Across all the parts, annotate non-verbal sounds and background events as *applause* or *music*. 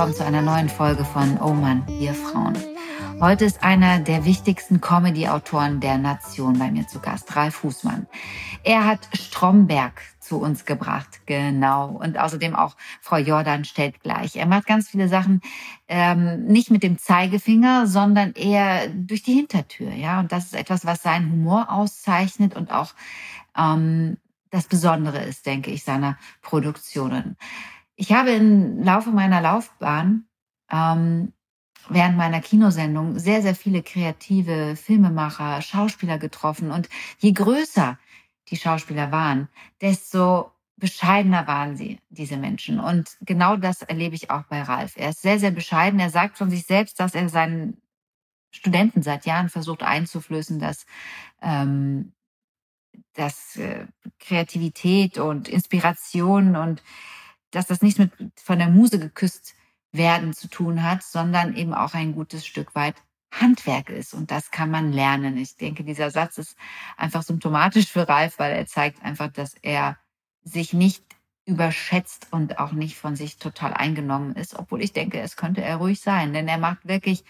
Willkommen zu einer neuen Folge von Oh Mann, wir Frauen. Heute ist einer der wichtigsten Comedy-Autoren der Nation bei mir zu Gast, Ralf Fußmann. Er hat Stromberg zu uns gebracht, genau. Und außerdem auch Frau Jordan stellt gleich. Er macht ganz viele Sachen ähm, nicht mit dem Zeigefinger, sondern eher durch die Hintertür, ja. Und das ist etwas, was seinen Humor auszeichnet und auch ähm, das Besondere ist, denke ich, seiner Produktionen. Ich habe im Laufe meiner Laufbahn ähm, während meiner Kinosendung sehr, sehr viele kreative Filmemacher, Schauspieler getroffen. Und je größer die Schauspieler waren, desto bescheidener waren sie, diese Menschen. Und genau das erlebe ich auch bei Ralf. Er ist sehr, sehr bescheiden. Er sagt von sich selbst, dass er seinen Studenten seit Jahren versucht einzuflößen, dass, ähm, dass äh, Kreativität und Inspiration und dass das nichts mit von der Muse geküsst werden zu tun hat, sondern eben auch ein gutes Stück weit Handwerk ist. Und das kann man lernen. Ich denke, dieser Satz ist einfach symptomatisch für Ralf, weil er zeigt einfach, dass er sich nicht überschätzt und auch nicht von sich total eingenommen ist, obwohl ich denke, es könnte er ruhig sein, denn er macht wirklich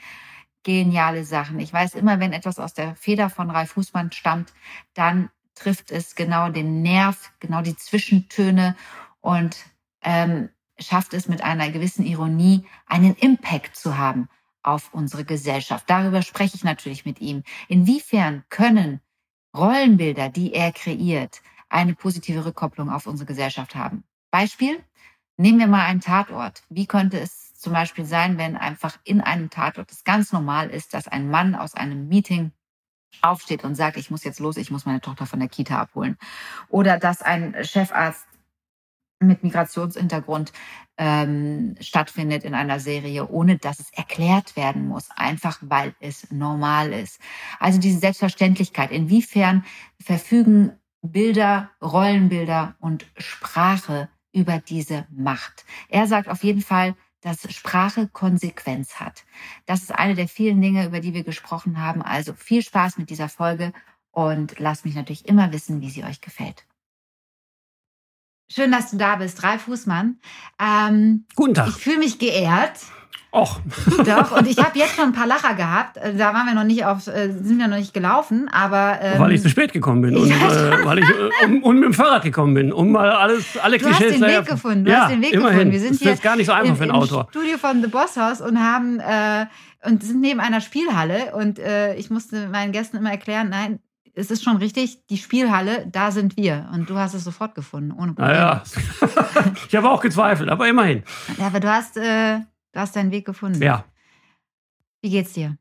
geniale Sachen. Ich weiß immer, wenn etwas aus der Feder von Ralf Fußmann stammt, dann trifft es genau den Nerv, genau die Zwischentöne und ähm, schafft es mit einer gewissen Ironie, einen Impact zu haben auf unsere Gesellschaft. Darüber spreche ich natürlich mit ihm. Inwiefern können Rollenbilder, die er kreiert, eine positive Rückkopplung auf unsere Gesellschaft haben? Beispiel, nehmen wir mal einen Tatort. Wie könnte es zum Beispiel sein, wenn einfach in einem Tatort es ganz normal ist, dass ein Mann aus einem Meeting aufsteht und sagt, ich muss jetzt los, ich muss meine Tochter von der Kita abholen. Oder dass ein Chefarzt mit Migrationshintergrund ähm, stattfindet in einer Serie, ohne dass es erklärt werden muss, einfach weil es normal ist. Also diese Selbstverständlichkeit, inwiefern verfügen Bilder, Rollenbilder und Sprache über diese Macht. Er sagt auf jeden Fall, dass Sprache Konsequenz hat. Das ist eine der vielen Dinge, über die wir gesprochen haben. Also viel Spaß mit dieser Folge und lasst mich natürlich immer wissen, wie sie euch gefällt. Schön, dass du da bist, Ralf Fußmann. Ähm, Guten Tag. Ich fühle mich geehrt. Och. Doch, und ich *laughs* habe jetzt schon ein paar Lacher gehabt. Äh, da waren wir noch nicht auf, äh, sind wir noch nicht gelaufen, aber. Ähm, weil ich zu spät gekommen bin und äh, *laughs* weil ich äh, und mit dem Fahrrad gekommen bin, um mal alles, alle du Klischees zu Du hast den Weg gefunden. Du ja, hast den Weg immerhin. gefunden. Wir sind das ist hier gar nicht so einfach im, für einen Autor. Studio von The Boss House und haben äh, und sind neben einer Spielhalle und äh, ich musste meinen Gästen immer erklären, nein, es ist schon richtig, die Spielhalle, da sind wir. Und du hast es sofort gefunden, ohne Probleme. Naja, *laughs* ich habe auch gezweifelt, aber immerhin. Ja, aber du hast, äh, du hast deinen Weg gefunden. Ja. Wie geht's dir?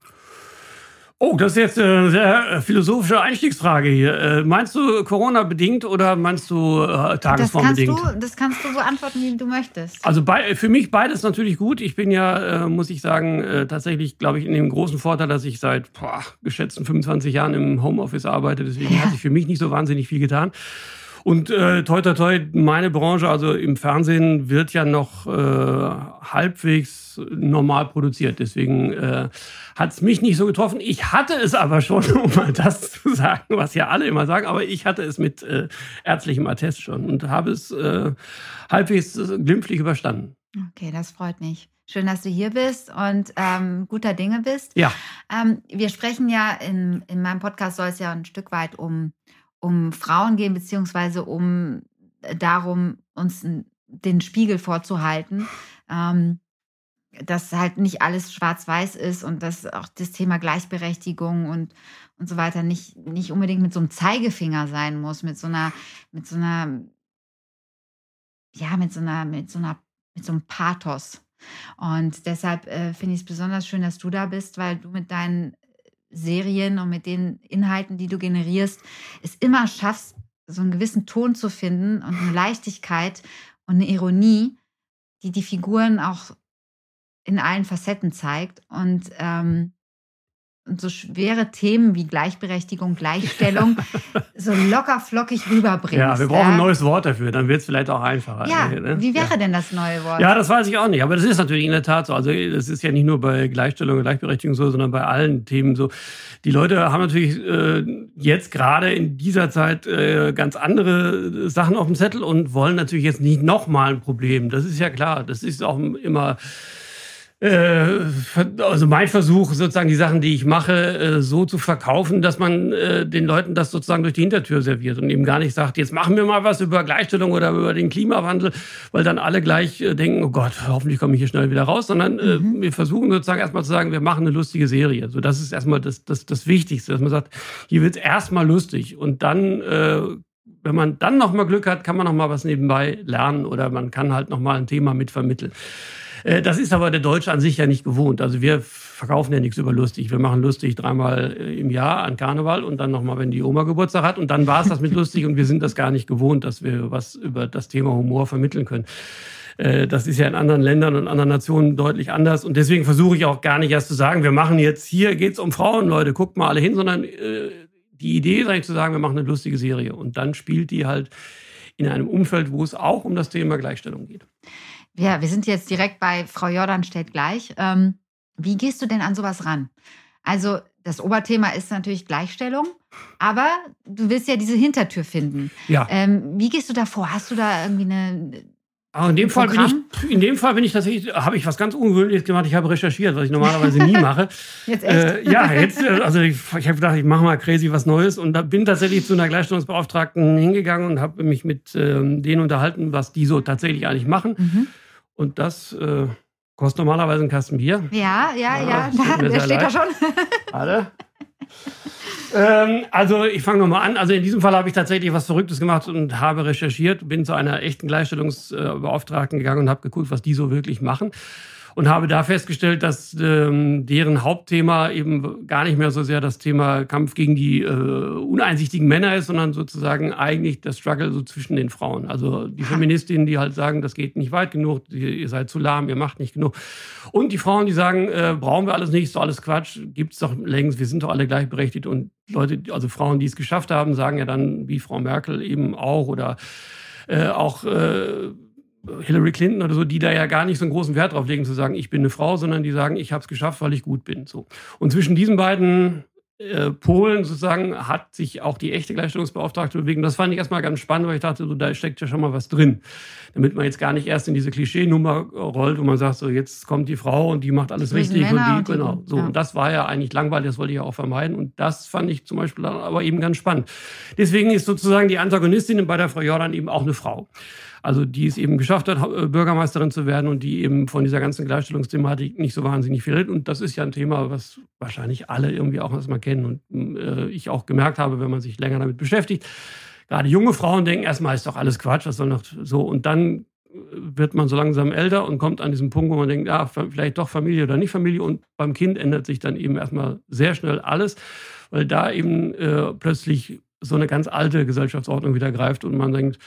Oh, das ist jetzt eine sehr philosophische Einstiegsfrage hier. Äh, meinst du Corona-bedingt oder meinst du äh, Tagesform-bedingt? Das, das, kannst du beantworten, wie du möchtest. Also bei, für mich beides natürlich gut. Ich bin ja, äh, muss ich sagen, äh, tatsächlich, glaube ich, in dem großen Vorteil, dass ich seit boah, geschätzten 25 Jahren im Homeoffice arbeite. Deswegen ja. hat sich für mich nicht so wahnsinnig viel getan. Und äh, toi, toi, toi, meine Branche, also im Fernsehen, wird ja noch äh, halbwegs normal produziert. Deswegen äh, hat es mich nicht so getroffen. Ich hatte es aber schon, *laughs* um mal das zu sagen, was ja alle immer sagen, aber ich hatte es mit äh, ärztlichem Attest schon und habe es äh, halbwegs glimpflich überstanden. Okay, das freut mich. Schön, dass du hier bist und ähm, guter Dinge bist. Ja. Ähm, wir sprechen ja in, in meinem Podcast soll es ja ein Stück weit um um Frauen gehen, beziehungsweise um äh, darum, uns den Spiegel vorzuhalten, ähm, dass halt nicht alles schwarz-weiß ist und dass auch das Thema Gleichberechtigung und, und so weiter nicht, nicht unbedingt mit so einem Zeigefinger sein muss, mit so einer, mit so einer, ja, mit so einer, mit so einer, mit so einem Pathos. Und deshalb äh, finde ich es besonders schön, dass du da bist, weil du mit deinen Serien und mit den Inhalten, die du generierst, es immer schaffst, so einen gewissen Ton zu finden und eine Leichtigkeit und eine Ironie, die die Figuren auch in allen Facetten zeigt. Und ähm, und so schwere Themen wie Gleichberechtigung, Gleichstellung *laughs* so locker flockig rüberbringst. Ja, wir brauchen ja? ein neues Wort dafür, dann wird es vielleicht auch einfacher. Ja, ne? wie wäre ja. denn das neue Wort? Ja, das weiß ich auch nicht, aber das ist natürlich in der Tat so. Also das ist ja nicht nur bei Gleichstellung und Gleichberechtigung so, sondern bei allen Themen so. Die Leute haben natürlich äh, jetzt gerade in dieser Zeit äh, ganz andere Sachen auf dem Zettel und wollen natürlich jetzt nicht nochmal ein Problem. Das ist ja klar. Das ist auch immer also mein Versuch, sozusagen die Sachen, die ich mache, äh, so zu verkaufen, dass man äh, den Leuten das sozusagen durch die Hintertür serviert und eben gar nicht sagt, jetzt machen wir mal was über Gleichstellung oder über den Klimawandel, weil dann alle gleich denken, oh Gott, hoffentlich komme ich hier schnell wieder raus, sondern mhm. wir versuchen sozusagen erstmal zu sagen, wir machen eine lustige Serie. So, das ist erstmal das, das, das Wichtigste, dass man sagt, hier wird es erstmal lustig und dann wenn man dann noch mal Glück hat, kann man noch mal was nebenbei lernen oder man kann halt noch mal ein Thema mit vermitteln. Äh, das ist aber der Deutsche an sich ja nicht gewohnt. Also wir verkaufen ja nichts über lustig. Wir machen lustig dreimal äh, im Jahr an Karneval und dann nochmal, wenn die Oma Geburtstag hat. Und dann war es das mit lustig und wir sind das gar nicht gewohnt, dass wir was über das Thema Humor vermitteln können. Äh, das ist ja in anderen Ländern und anderen Nationen deutlich anders. Und deswegen versuche ich auch gar nicht erst zu sagen, wir machen jetzt hier geht's um Frauen, Leute, guckt mal alle hin, sondern die Idee ist eigentlich zu sagen, wir machen eine lustige Serie. Und dann spielt die halt in einem Umfeld, wo es auch um das Thema Gleichstellung geht. Ja, wir sind jetzt direkt bei Frau Jordan stellt gleich. Ähm, wie gehst du denn an sowas ran? Also das Oberthema ist natürlich Gleichstellung, aber du willst ja diese Hintertür finden. Ja. Ähm, wie gehst du da vor? Hast du da irgendwie eine ah, in dem, Fall bin ich, in dem Fall bin ich tatsächlich, habe ich was ganz Ungewöhnliches gemacht. Ich habe recherchiert, was ich normalerweise nie *laughs* mache. Jetzt echt? Äh, ja, jetzt, äh, also ich, ich habe gedacht, ich mache mal crazy was Neues und da bin tatsächlich zu einer Gleichstellungsbeauftragten hingegangen und habe mich mit ähm, denen unterhalten, was die so tatsächlich eigentlich machen. Mhm. Und das äh, kostet normalerweise einen Kasten Bier. Ja, ja, ja, ja. Da, der steht leid. da schon. Alle. ähm, also ich fange nochmal an. Also in diesem Fall habe ich tatsächlich was Verrücktes gemacht und habe recherchiert, bin zu einer echten Gleichstellungsbeauftragten gegangen und habe geguckt, was die so wirklich machen und habe da festgestellt, dass ähm, deren Hauptthema eben gar nicht mehr so sehr das Thema Kampf gegen die äh, uneinsichtigen Männer ist, sondern sozusagen eigentlich das Struggle so zwischen den Frauen. Also die Feministinnen, die halt sagen, das geht nicht weit genug, ihr seid zu lahm, ihr macht nicht genug. Und die Frauen, die sagen, äh, brauchen wir alles nicht, ist doch alles Quatsch, gibt's doch längst, wir sind doch alle gleichberechtigt. Und Leute, also Frauen, die es geschafft haben, sagen ja dann, wie Frau Merkel eben auch oder äh, auch äh, Hillary Clinton oder so, die da ja gar nicht so einen großen Wert drauf legen, zu sagen, ich bin eine Frau, sondern die sagen, ich habe es geschafft, weil ich gut bin. So. Und zwischen diesen beiden äh, Polen sozusagen hat sich auch die echte Gleichstellungsbeauftragte bewegt. das fand ich erstmal ganz spannend, weil ich dachte, so, da steckt ja schon mal was drin. Damit man jetzt gar nicht erst in diese Klischeenummer rollt, wo man sagt, so jetzt kommt die Frau und die macht alles richtig und die, genau. So, ja. und das war ja eigentlich langweilig, das wollte ich ja auch vermeiden. Und das fand ich zum Beispiel aber eben ganz spannend. Deswegen ist sozusagen die Antagonistin bei der Frau Jordan eben auch eine Frau. Also die es eben geschafft hat, äh, Bürgermeisterin zu werden und die eben von dieser ganzen Gleichstellungsthematik nicht so wahnsinnig viel redet. Und das ist ja ein Thema, was wahrscheinlich alle irgendwie auch erstmal kennen und äh, ich auch gemerkt habe, wenn man sich länger damit beschäftigt. Gerade junge Frauen denken erstmal, ist doch alles Quatsch, was soll noch so. Und dann wird man so langsam älter und kommt an diesen Punkt, wo man denkt, ah, vielleicht doch Familie oder nicht Familie. Und beim Kind ändert sich dann eben erstmal sehr schnell alles, weil da eben äh, plötzlich so eine ganz alte Gesellschaftsordnung wieder greift und man denkt,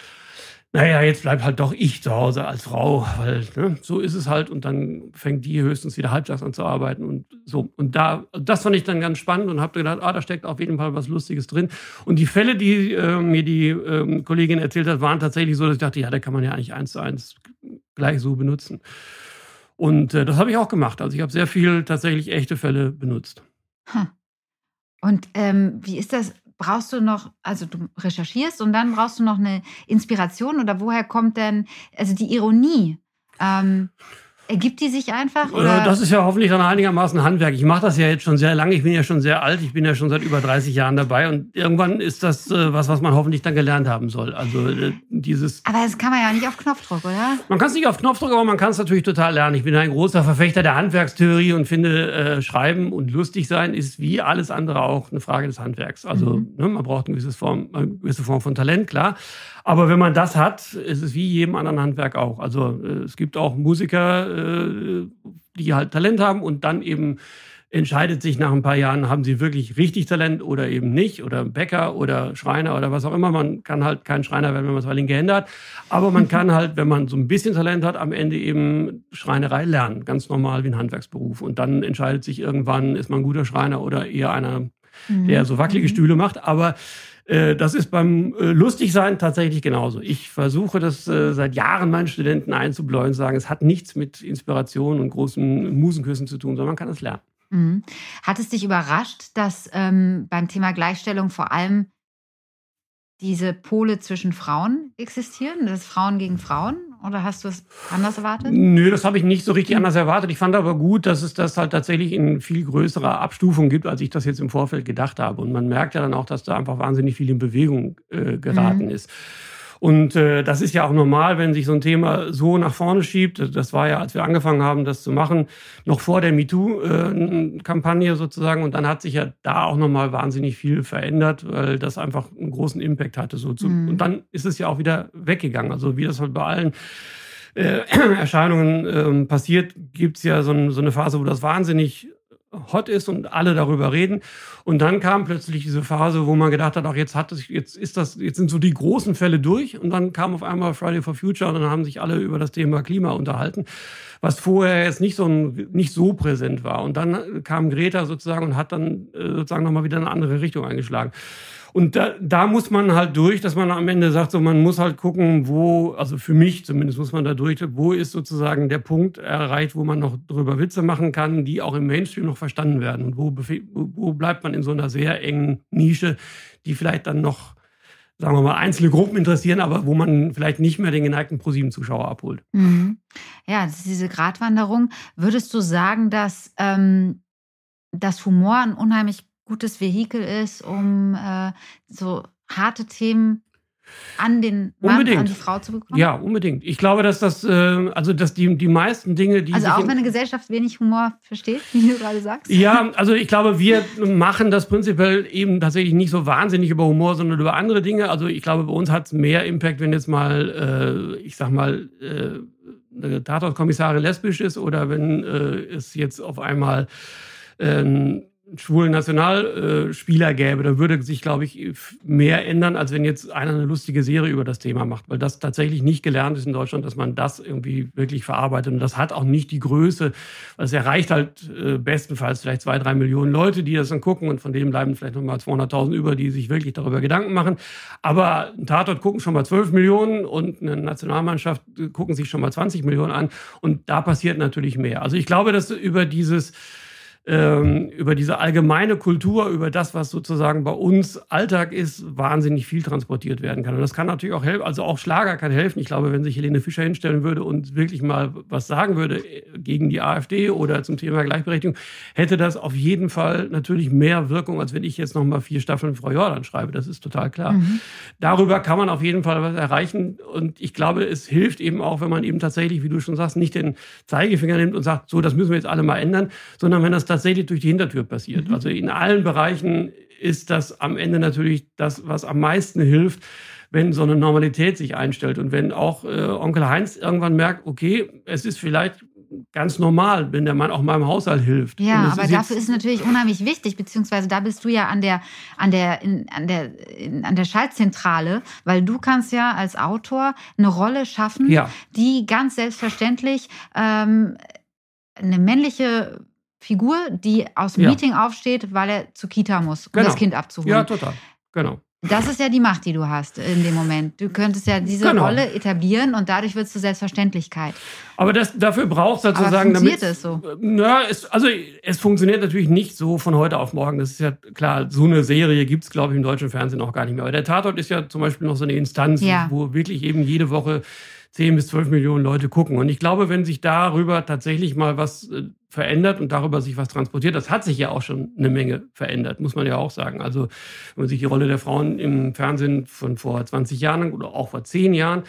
naja, jetzt bleibt halt doch ich zu Hause als Frau, weil ne, so ist es halt. Und dann fängt die höchstens wieder halbtags an zu arbeiten und so. Und da, das fand ich dann ganz spannend und habe gedacht, ah, da steckt auf jeden Fall was Lustiges drin. Und die Fälle, die äh, mir die äh, Kollegin erzählt hat, waren tatsächlich so, dass ich dachte, ja, da kann man ja eigentlich eins zu eins gleich so benutzen. Und äh, das habe ich auch gemacht. Also ich habe sehr viel tatsächlich echte Fälle benutzt. Hm. Und ähm, wie ist das? Brauchst du noch, also du recherchierst und dann brauchst du noch eine Inspiration oder woher kommt denn, also die Ironie? Ähm, Ergibt die sich einfach? Oder? Das ist ja hoffentlich dann einigermaßen Handwerk. Ich mache das ja jetzt schon sehr lange. Ich bin ja schon sehr alt. Ich bin ja schon seit über 30 Jahren dabei. Und irgendwann ist das äh, was, was man hoffentlich dann gelernt haben soll. Also äh, dieses. Aber das kann man ja nicht auf Knopfdruck, oder? Man kann es nicht auf Knopfdruck, aber man kann es natürlich total lernen. Ich bin ein großer Verfechter der Handwerkstheorie und finde, äh, Schreiben und lustig sein ist wie alles andere auch eine Frage des Handwerks. Also mhm. ne, man braucht eine gewisse Form, eine gewisse Form von Talent, klar. Aber wenn man das hat, ist es wie jedem anderen Handwerk auch. Also äh, es gibt auch Musiker, äh, die halt Talent haben und dann eben entscheidet sich nach ein paar Jahren, haben sie wirklich richtig Talent oder eben nicht oder Bäcker oder Schreiner oder was auch immer. Man kann halt kein Schreiner werden, wenn man zwei linke Hände hat. Aber man kann *laughs* halt, wenn man so ein bisschen Talent hat, am Ende eben Schreinerei lernen. Ganz normal wie ein Handwerksberuf. Und dann entscheidet sich irgendwann, ist man ein guter Schreiner oder eher einer, der mhm. so wackelige mhm. Stühle macht. Aber äh, das ist beim äh, Lustigsein tatsächlich genauso. Ich versuche das äh, seit Jahren meinen Studenten einzubläuen, sagen, es hat nichts mit Inspiration und großen Musenküssen zu tun, sondern man kann es lernen. Mhm. Hat es dich überrascht, dass ähm, beim Thema Gleichstellung vor allem diese Pole zwischen Frauen existieren, das Frauen gegen Frauen? Oder hast du es anders erwartet? Nö, das habe ich nicht so richtig anders erwartet. Ich fand aber gut, dass es das halt tatsächlich in viel größerer Abstufung gibt, als ich das jetzt im Vorfeld gedacht habe. Und man merkt ja dann auch, dass da einfach wahnsinnig viel in Bewegung äh, geraten mhm. ist. Und äh, das ist ja auch normal, wenn sich so ein Thema so nach vorne schiebt. Das war ja, als wir angefangen haben, das zu machen, noch vor der MeToo-Kampagne sozusagen. Und dann hat sich ja da auch nochmal wahnsinnig viel verändert, weil das einfach einen großen Impact hatte. So zu, mhm. Und dann ist es ja auch wieder weggegangen. Also wie das halt bei allen äh, *clears throat* Erscheinungen äh, passiert, gibt's ja so, so eine Phase, wo das wahnsinnig hot ist und alle darüber reden. Und dann kam plötzlich diese Phase, wo man gedacht hat, auch jetzt hat es, jetzt ist das, jetzt sind so die großen Fälle durch. Und dann kam auf einmal Friday for Future und dann haben sich alle über das Thema Klima unterhalten, was vorher jetzt nicht so, nicht so präsent war. Und dann kam Greta sozusagen und hat dann äh, sozusagen nochmal wieder eine andere Richtung eingeschlagen. Und da, da muss man halt durch, dass man am Ende sagt, so man muss halt gucken, wo, also für mich zumindest muss man da durch, wo ist sozusagen der Punkt erreicht, wo man noch drüber Witze machen kann, die auch im Mainstream noch verstanden werden. Und wo, wo bleibt man in so einer sehr engen Nische, die vielleicht dann noch, sagen wir mal, einzelne Gruppen interessieren, aber wo man vielleicht nicht mehr den geneigten ProSieben-Zuschauer abholt. Mhm. Ja, das ist diese Gratwanderung. Würdest du sagen, dass ähm, das Humor ein unheimlich gutes Vehikel ist, um äh, so harte Themen an den Mann, unbedingt. an die Frau zu bekommen? Ja, unbedingt. Ich glaube, dass das, äh, also dass die, die meisten Dinge, die. Also auch wenn eine Gesellschaft wenig Humor versteht, wie du gerade sagst. Ja, also ich glaube, wir machen das prinzipiell eben tatsächlich nicht so wahnsinnig über Humor, sondern über andere Dinge. Also ich glaube, bei uns hat es mehr Impact, wenn jetzt mal, äh, ich sag mal, äh, eine Tatortkommissarin lesbisch ist oder wenn äh, es jetzt auf einmal ähm, schwulen Nationalspieler gäbe, dann würde sich, glaube ich, mehr ändern, als wenn jetzt einer eine lustige Serie über das Thema macht, weil das tatsächlich nicht gelernt ist in Deutschland, dass man das irgendwie wirklich verarbeitet. Und das hat auch nicht die Größe, weil es erreicht halt äh, bestenfalls vielleicht zwei, drei Millionen Leute, die das dann gucken und von denen bleiben vielleicht nochmal 200.000 über, die sich wirklich darüber Gedanken machen. Aber ein Tatort gucken schon mal 12 Millionen und eine Nationalmannschaft gucken sich schon mal 20 Millionen an. Und da passiert natürlich mehr. Also ich glaube, dass über dieses ähm, über diese allgemeine Kultur, über das, was sozusagen bei uns Alltag ist, wahnsinnig viel transportiert werden kann. Und das kann natürlich auch helfen, also auch Schlager kann helfen. Ich glaube, wenn sich Helene Fischer hinstellen würde und wirklich mal was sagen würde äh, gegen die AfD oder zum Thema Gleichberechtigung, hätte das auf jeden Fall natürlich mehr Wirkung, als wenn ich jetzt noch mal vier Staffeln Frau Jordan schreibe. Das ist total klar. Mhm. Darüber kann man auf jeden Fall was erreichen. Und ich glaube, es hilft eben auch, wenn man eben tatsächlich, wie du schon sagst, nicht den Zeigefinger nimmt und sagt, so, das müssen wir jetzt alle mal ändern, sondern wenn das tatsächlich durch die Hintertür passiert. Mhm. Also in allen Bereichen ist das am Ende natürlich das, was am meisten hilft, wenn so eine Normalität sich einstellt und wenn auch äh, Onkel Heinz irgendwann merkt, okay, es ist vielleicht ganz normal, wenn der Mann auch mal im Haushalt hilft. Ja, aber ist dafür ist natürlich unheimlich wichtig, beziehungsweise da bist du ja an der, an der, in, an der, in, an der Schaltzentrale, weil du kannst ja als Autor eine Rolle schaffen, ja. die ganz selbstverständlich ähm, eine männliche Figur, die aus dem ja. Meeting aufsteht, weil er zur Kita muss, um genau. das Kind abzuholen. Ja, total. Genau. Das ist ja die Macht, die du hast in dem Moment. Du könntest ja diese genau. Rolle etablieren und dadurch wird es zur Selbstverständlichkeit. Aber das, dafür braucht es sozusagen. Aber funktioniert es so? Na, es, also es funktioniert natürlich nicht so von heute auf morgen. Das ist ja klar, so eine Serie gibt es, glaube ich, im deutschen Fernsehen auch gar nicht mehr. Aber der Tatort ist ja zum Beispiel noch so eine Instanz, ja. wo wirklich eben jede Woche 10 bis 12 Millionen Leute gucken. Und ich glaube, wenn sich darüber tatsächlich mal was äh, verändert und darüber sich was transportiert, das hat sich ja auch schon eine Menge verändert, muss man ja auch sagen. Also wenn man sich die Rolle der Frauen im Fernsehen von vor 20 Jahren oder auch vor 10 Jahren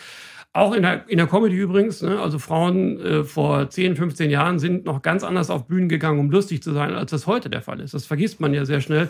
auch in der, in der Comedy übrigens, ne? also Frauen äh, vor 10, 15 Jahren sind noch ganz anders auf Bühnen gegangen, um lustig zu sein, als das heute der Fall ist. Das vergisst man ja sehr schnell.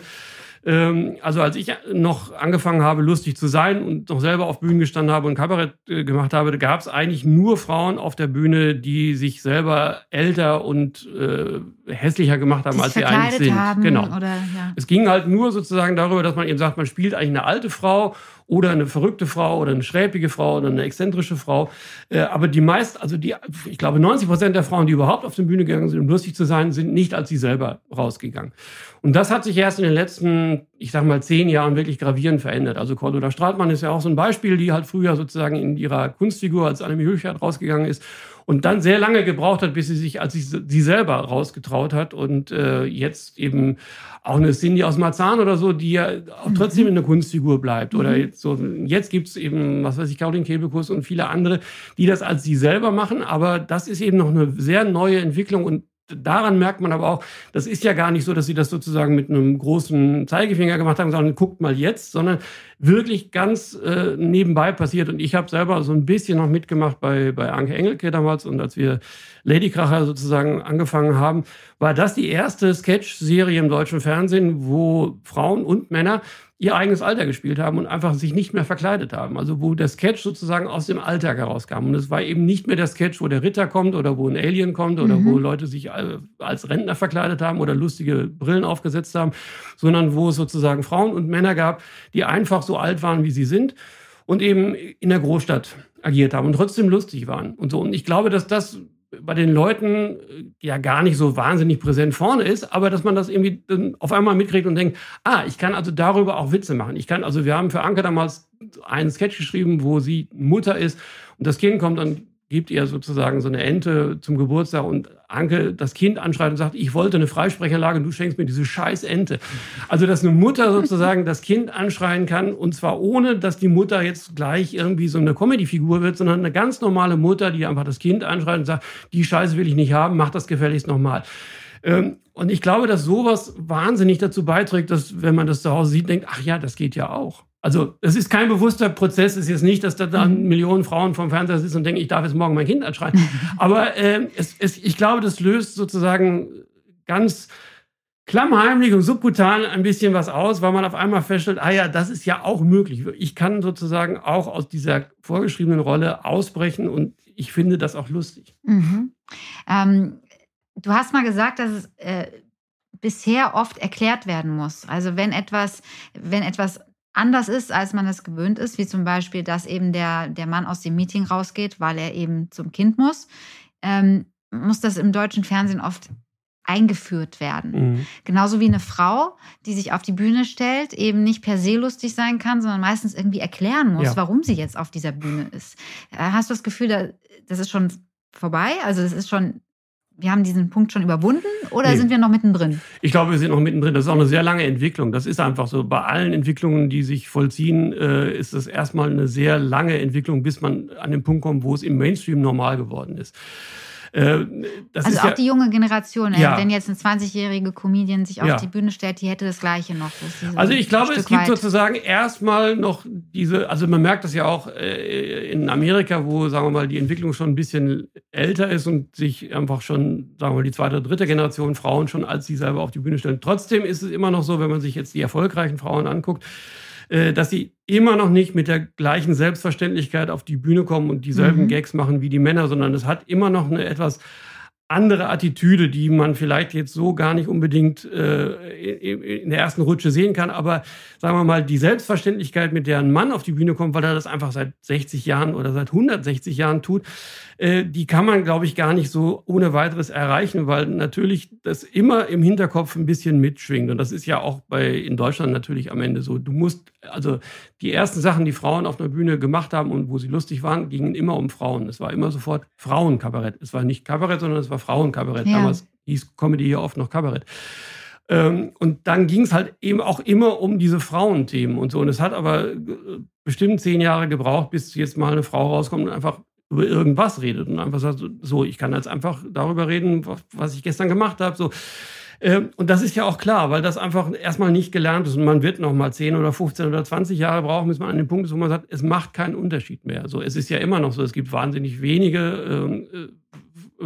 Ähm, also als ich noch angefangen habe, lustig zu sein und noch selber auf Bühnen gestanden habe und Kabarett äh, gemacht habe, gab es eigentlich nur Frauen auf der Bühne, die sich selber älter und äh, hässlicher gemacht haben, als sie eigentlich sind. Haben, genau. Oder, ja. Es ging halt nur sozusagen darüber, dass man eben sagt, man spielt eigentlich eine alte Frau oder eine verrückte Frau oder eine schräbige Frau oder eine exzentrische Frau. Äh, aber die meisten, also die, ich glaube 90 Prozent der Frauen, die überhaupt auf die Bühne gegangen sind, um lustig zu sein, sind nicht als sie selber rausgegangen. Und das hat sich erst in den letzten, ich sag mal, zehn Jahren wirklich gravierend verändert. Also Cordula Stratmann ist ja auch so ein Beispiel, die halt früher sozusagen in ihrer Kunstfigur als Annemie Hülchert rausgegangen ist und dann sehr lange gebraucht hat, bis sie sich, als sie sie selber rausgetraut hat und äh, jetzt eben auch eine Cindy aus Marzahn oder so, die ja auch mhm. trotzdem in der Kunstfigur bleibt. Oder mhm. jetzt, so, jetzt gibt's eben, was weiß ich, Caroline Kebekus und viele andere, die das als sie selber machen, aber das ist eben noch eine sehr neue Entwicklung und daran merkt man aber auch, das ist ja gar nicht so, dass sie das sozusagen mit einem großen Zeigefinger gemacht haben, sondern guckt mal jetzt, sondern wirklich ganz äh, nebenbei passiert. Und ich habe selber so ein bisschen noch mitgemacht bei, bei Anke Engelke damals und als wir Ladykracher sozusagen angefangen haben, war das die erste Sketch-Serie im deutschen Fernsehen, wo Frauen und Männer ihr eigenes Alter gespielt haben und einfach sich nicht mehr verkleidet haben. Also wo der Sketch sozusagen aus dem Alltag herauskam. Und es war eben nicht mehr der Sketch, wo der Ritter kommt oder wo ein Alien kommt oder mhm. wo Leute sich als Rentner verkleidet haben oder lustige Brillen aufgesetzt haben, sondern wo es sozusagen Frauen und Männer gab, die einfach so alt waren, wie sie sind und eben in der Großstadt agiert haben und trotzdem lustig waren und so. Und ich glaube, dass das bei den Leuten äh, ja gar nicht so wahnsinnig präsent vorne ist, aber dass man das irgendwie auf einmal mitkriegt und denkt, ah, ich kann also darüber auch Witze machen. Ich kann, also wir haben für Anke damals einen Sketch geschrieben, wo sie Mutter ist und das Kind kommt und gibt ihr sozusagen so eine Ente zum Geburtstag und Anke das Kind anschreit und sagt, ich wollte eine Freisprecherlage und du schenkst mir diese scheiß Ente. Also, dass eine Mutter sozusagen das Kind anschreien kann und zwar ohne, dass die Mutter jetzt gleich irgendwie so eine Comedy-Figur wird, sondern eine ganz normale Mutter, die einfach das Kind anschreit und sagt, die Scheiße will ich nicht haben, mach das gefälligst nochmal. Ähm, und ich glaube, dass sowas wahnsinnig dazu beiträgt, dass, wenn man das zu Hause sieht, denkt, ach ja, das geht ja auch. Also es ist kein bewusster Prozess, es ist jetzt nicht, dass da dann mhm. Millionen Frauen vom Fernseher sitzen und denken, ich darf jetzt morgen mein Kind anschreien. *laughs* Aber äh, es, es, ich glaube, das löst sozusagen ganz klammheimlich und subkutan ein bisschen was aus, weil man auf einmal feststellt, ah ja, das ist ja auch möglich. Ich kann sozusagen auch aus dieser vorgeschriebenen Rolle ausbrechen und ich finde das auch lustig. Mhm. Ähm, du hast mal gesagt, dass es äh, bisher oft erklärt werden muss. Also wenn etwas, wenn etwas anders ist, als man es gewöhnt ist, wie zum Beispiel, dass eben der, der Mann aus dem Meeting rausgeht, weil er eben zum Kind muss, ähm, muss das im deutschen Fernsehen oft eingeführt werden. Mhm. Genauso wie eine Frau, die sich auf die Bühne stellt, eben nicht per se lustig sein kann, sondern meistens irgendwie erklären muss, ja. warum sie jetzt auf dieser Bühne ist. Äh, hast du das Gefühl, das ist schon vorbei? Also es ist schon wir haben diesen Punkt schon überwunden oder nee. sind wir noch mittendrin? Ich glaube, wir sind noch mittendrin. Das ist auch eine sehr lange Entwicklung. Das ist einfach so. Bei allen Entwicklungen, die sich vollziehen, äh, ist das erstmal eine sehr lange Entwicklung, bis man an den Punkt kommt, wo es im Mainstream normal geworden ist. Äh, also auch ja, die junge Generation, ja. wenn jetzt eine 20-jährige Comedian sich auf ja. die Bühne stellt, die hätte das Gleiche noch. Also ich glaube, es gibt weit. sozusagen erstmal noch diese, also man merkt das ja auch äh, in Amerika, wo, sagen wir mal, die Entwicklung schon ein bisschen älter ist und sich einfach schon, sagen wir mal, die zweite oder dritte Generation Frauen schon als sie selber auf die Bühne stellen. Trotzdem ist es immer noch so, wenn man sich jetzt die erfolgreichen Frauen anguckt, dass sie immer noch nicht mit der gleichen Selbstverständlichkeit auf die Bühne kommen und dieselben mhm. Gags machen wie die Männer, sondern es hat immer noch eine etwas andere Attitüde, die man vielleicht jetzt so gar nicht unbedingt äh, in der ersten Rutsche sehen kann. Aber sagen wir mal, die Selbstverständlichkeit, mit der ein Mann auf die Bühne kommt, weil er das einfach seit 60 Jahren oder seit 160 Jahren tut, äh, die kann man, glaube ich, gar nicht so ohne weiteres erreichen, weil natürlich das immer im Hinterkopf ein bisschen mitschwingt. Und das ist ja auch bei in Deutschland natürlich am Ende so. Du musst, also die ersten Sachen, die Frauen auf einer Bühne gemacht haben und wo sie lustig waren, gingen immer um Frauen. Es war immer sofort Frauenkabarett. Es war nicht Kabarett, sondern es war Frauenkabarett. Ja. Damals hieß Comedy hier oft noch Kabarett. Ähm, und dann ging es halt eben auch immer um diese Frauenthemen und so. Und es hat aber äh, bestimmt zehn Jahre gebraucht, bis jetzt mal eine Frau rauskommt und einfach über irgendwas redet und einfach sagt, so, ich kann jetzt einfach darüber reden, was ich gestern gemacht habe. So. Ähm, und das ist ja auch klar, weil das einfach erstmal nicht gelernt ist und man wird noch mal 10 oder 15 oder 20 Jahre brauchen, bis man an dem Punkt ist, wo man sagt, es macht keinen Unterschied mehr. So, es ist ja immer noch so, es gibt wahnsinnig wenige ähm, äh,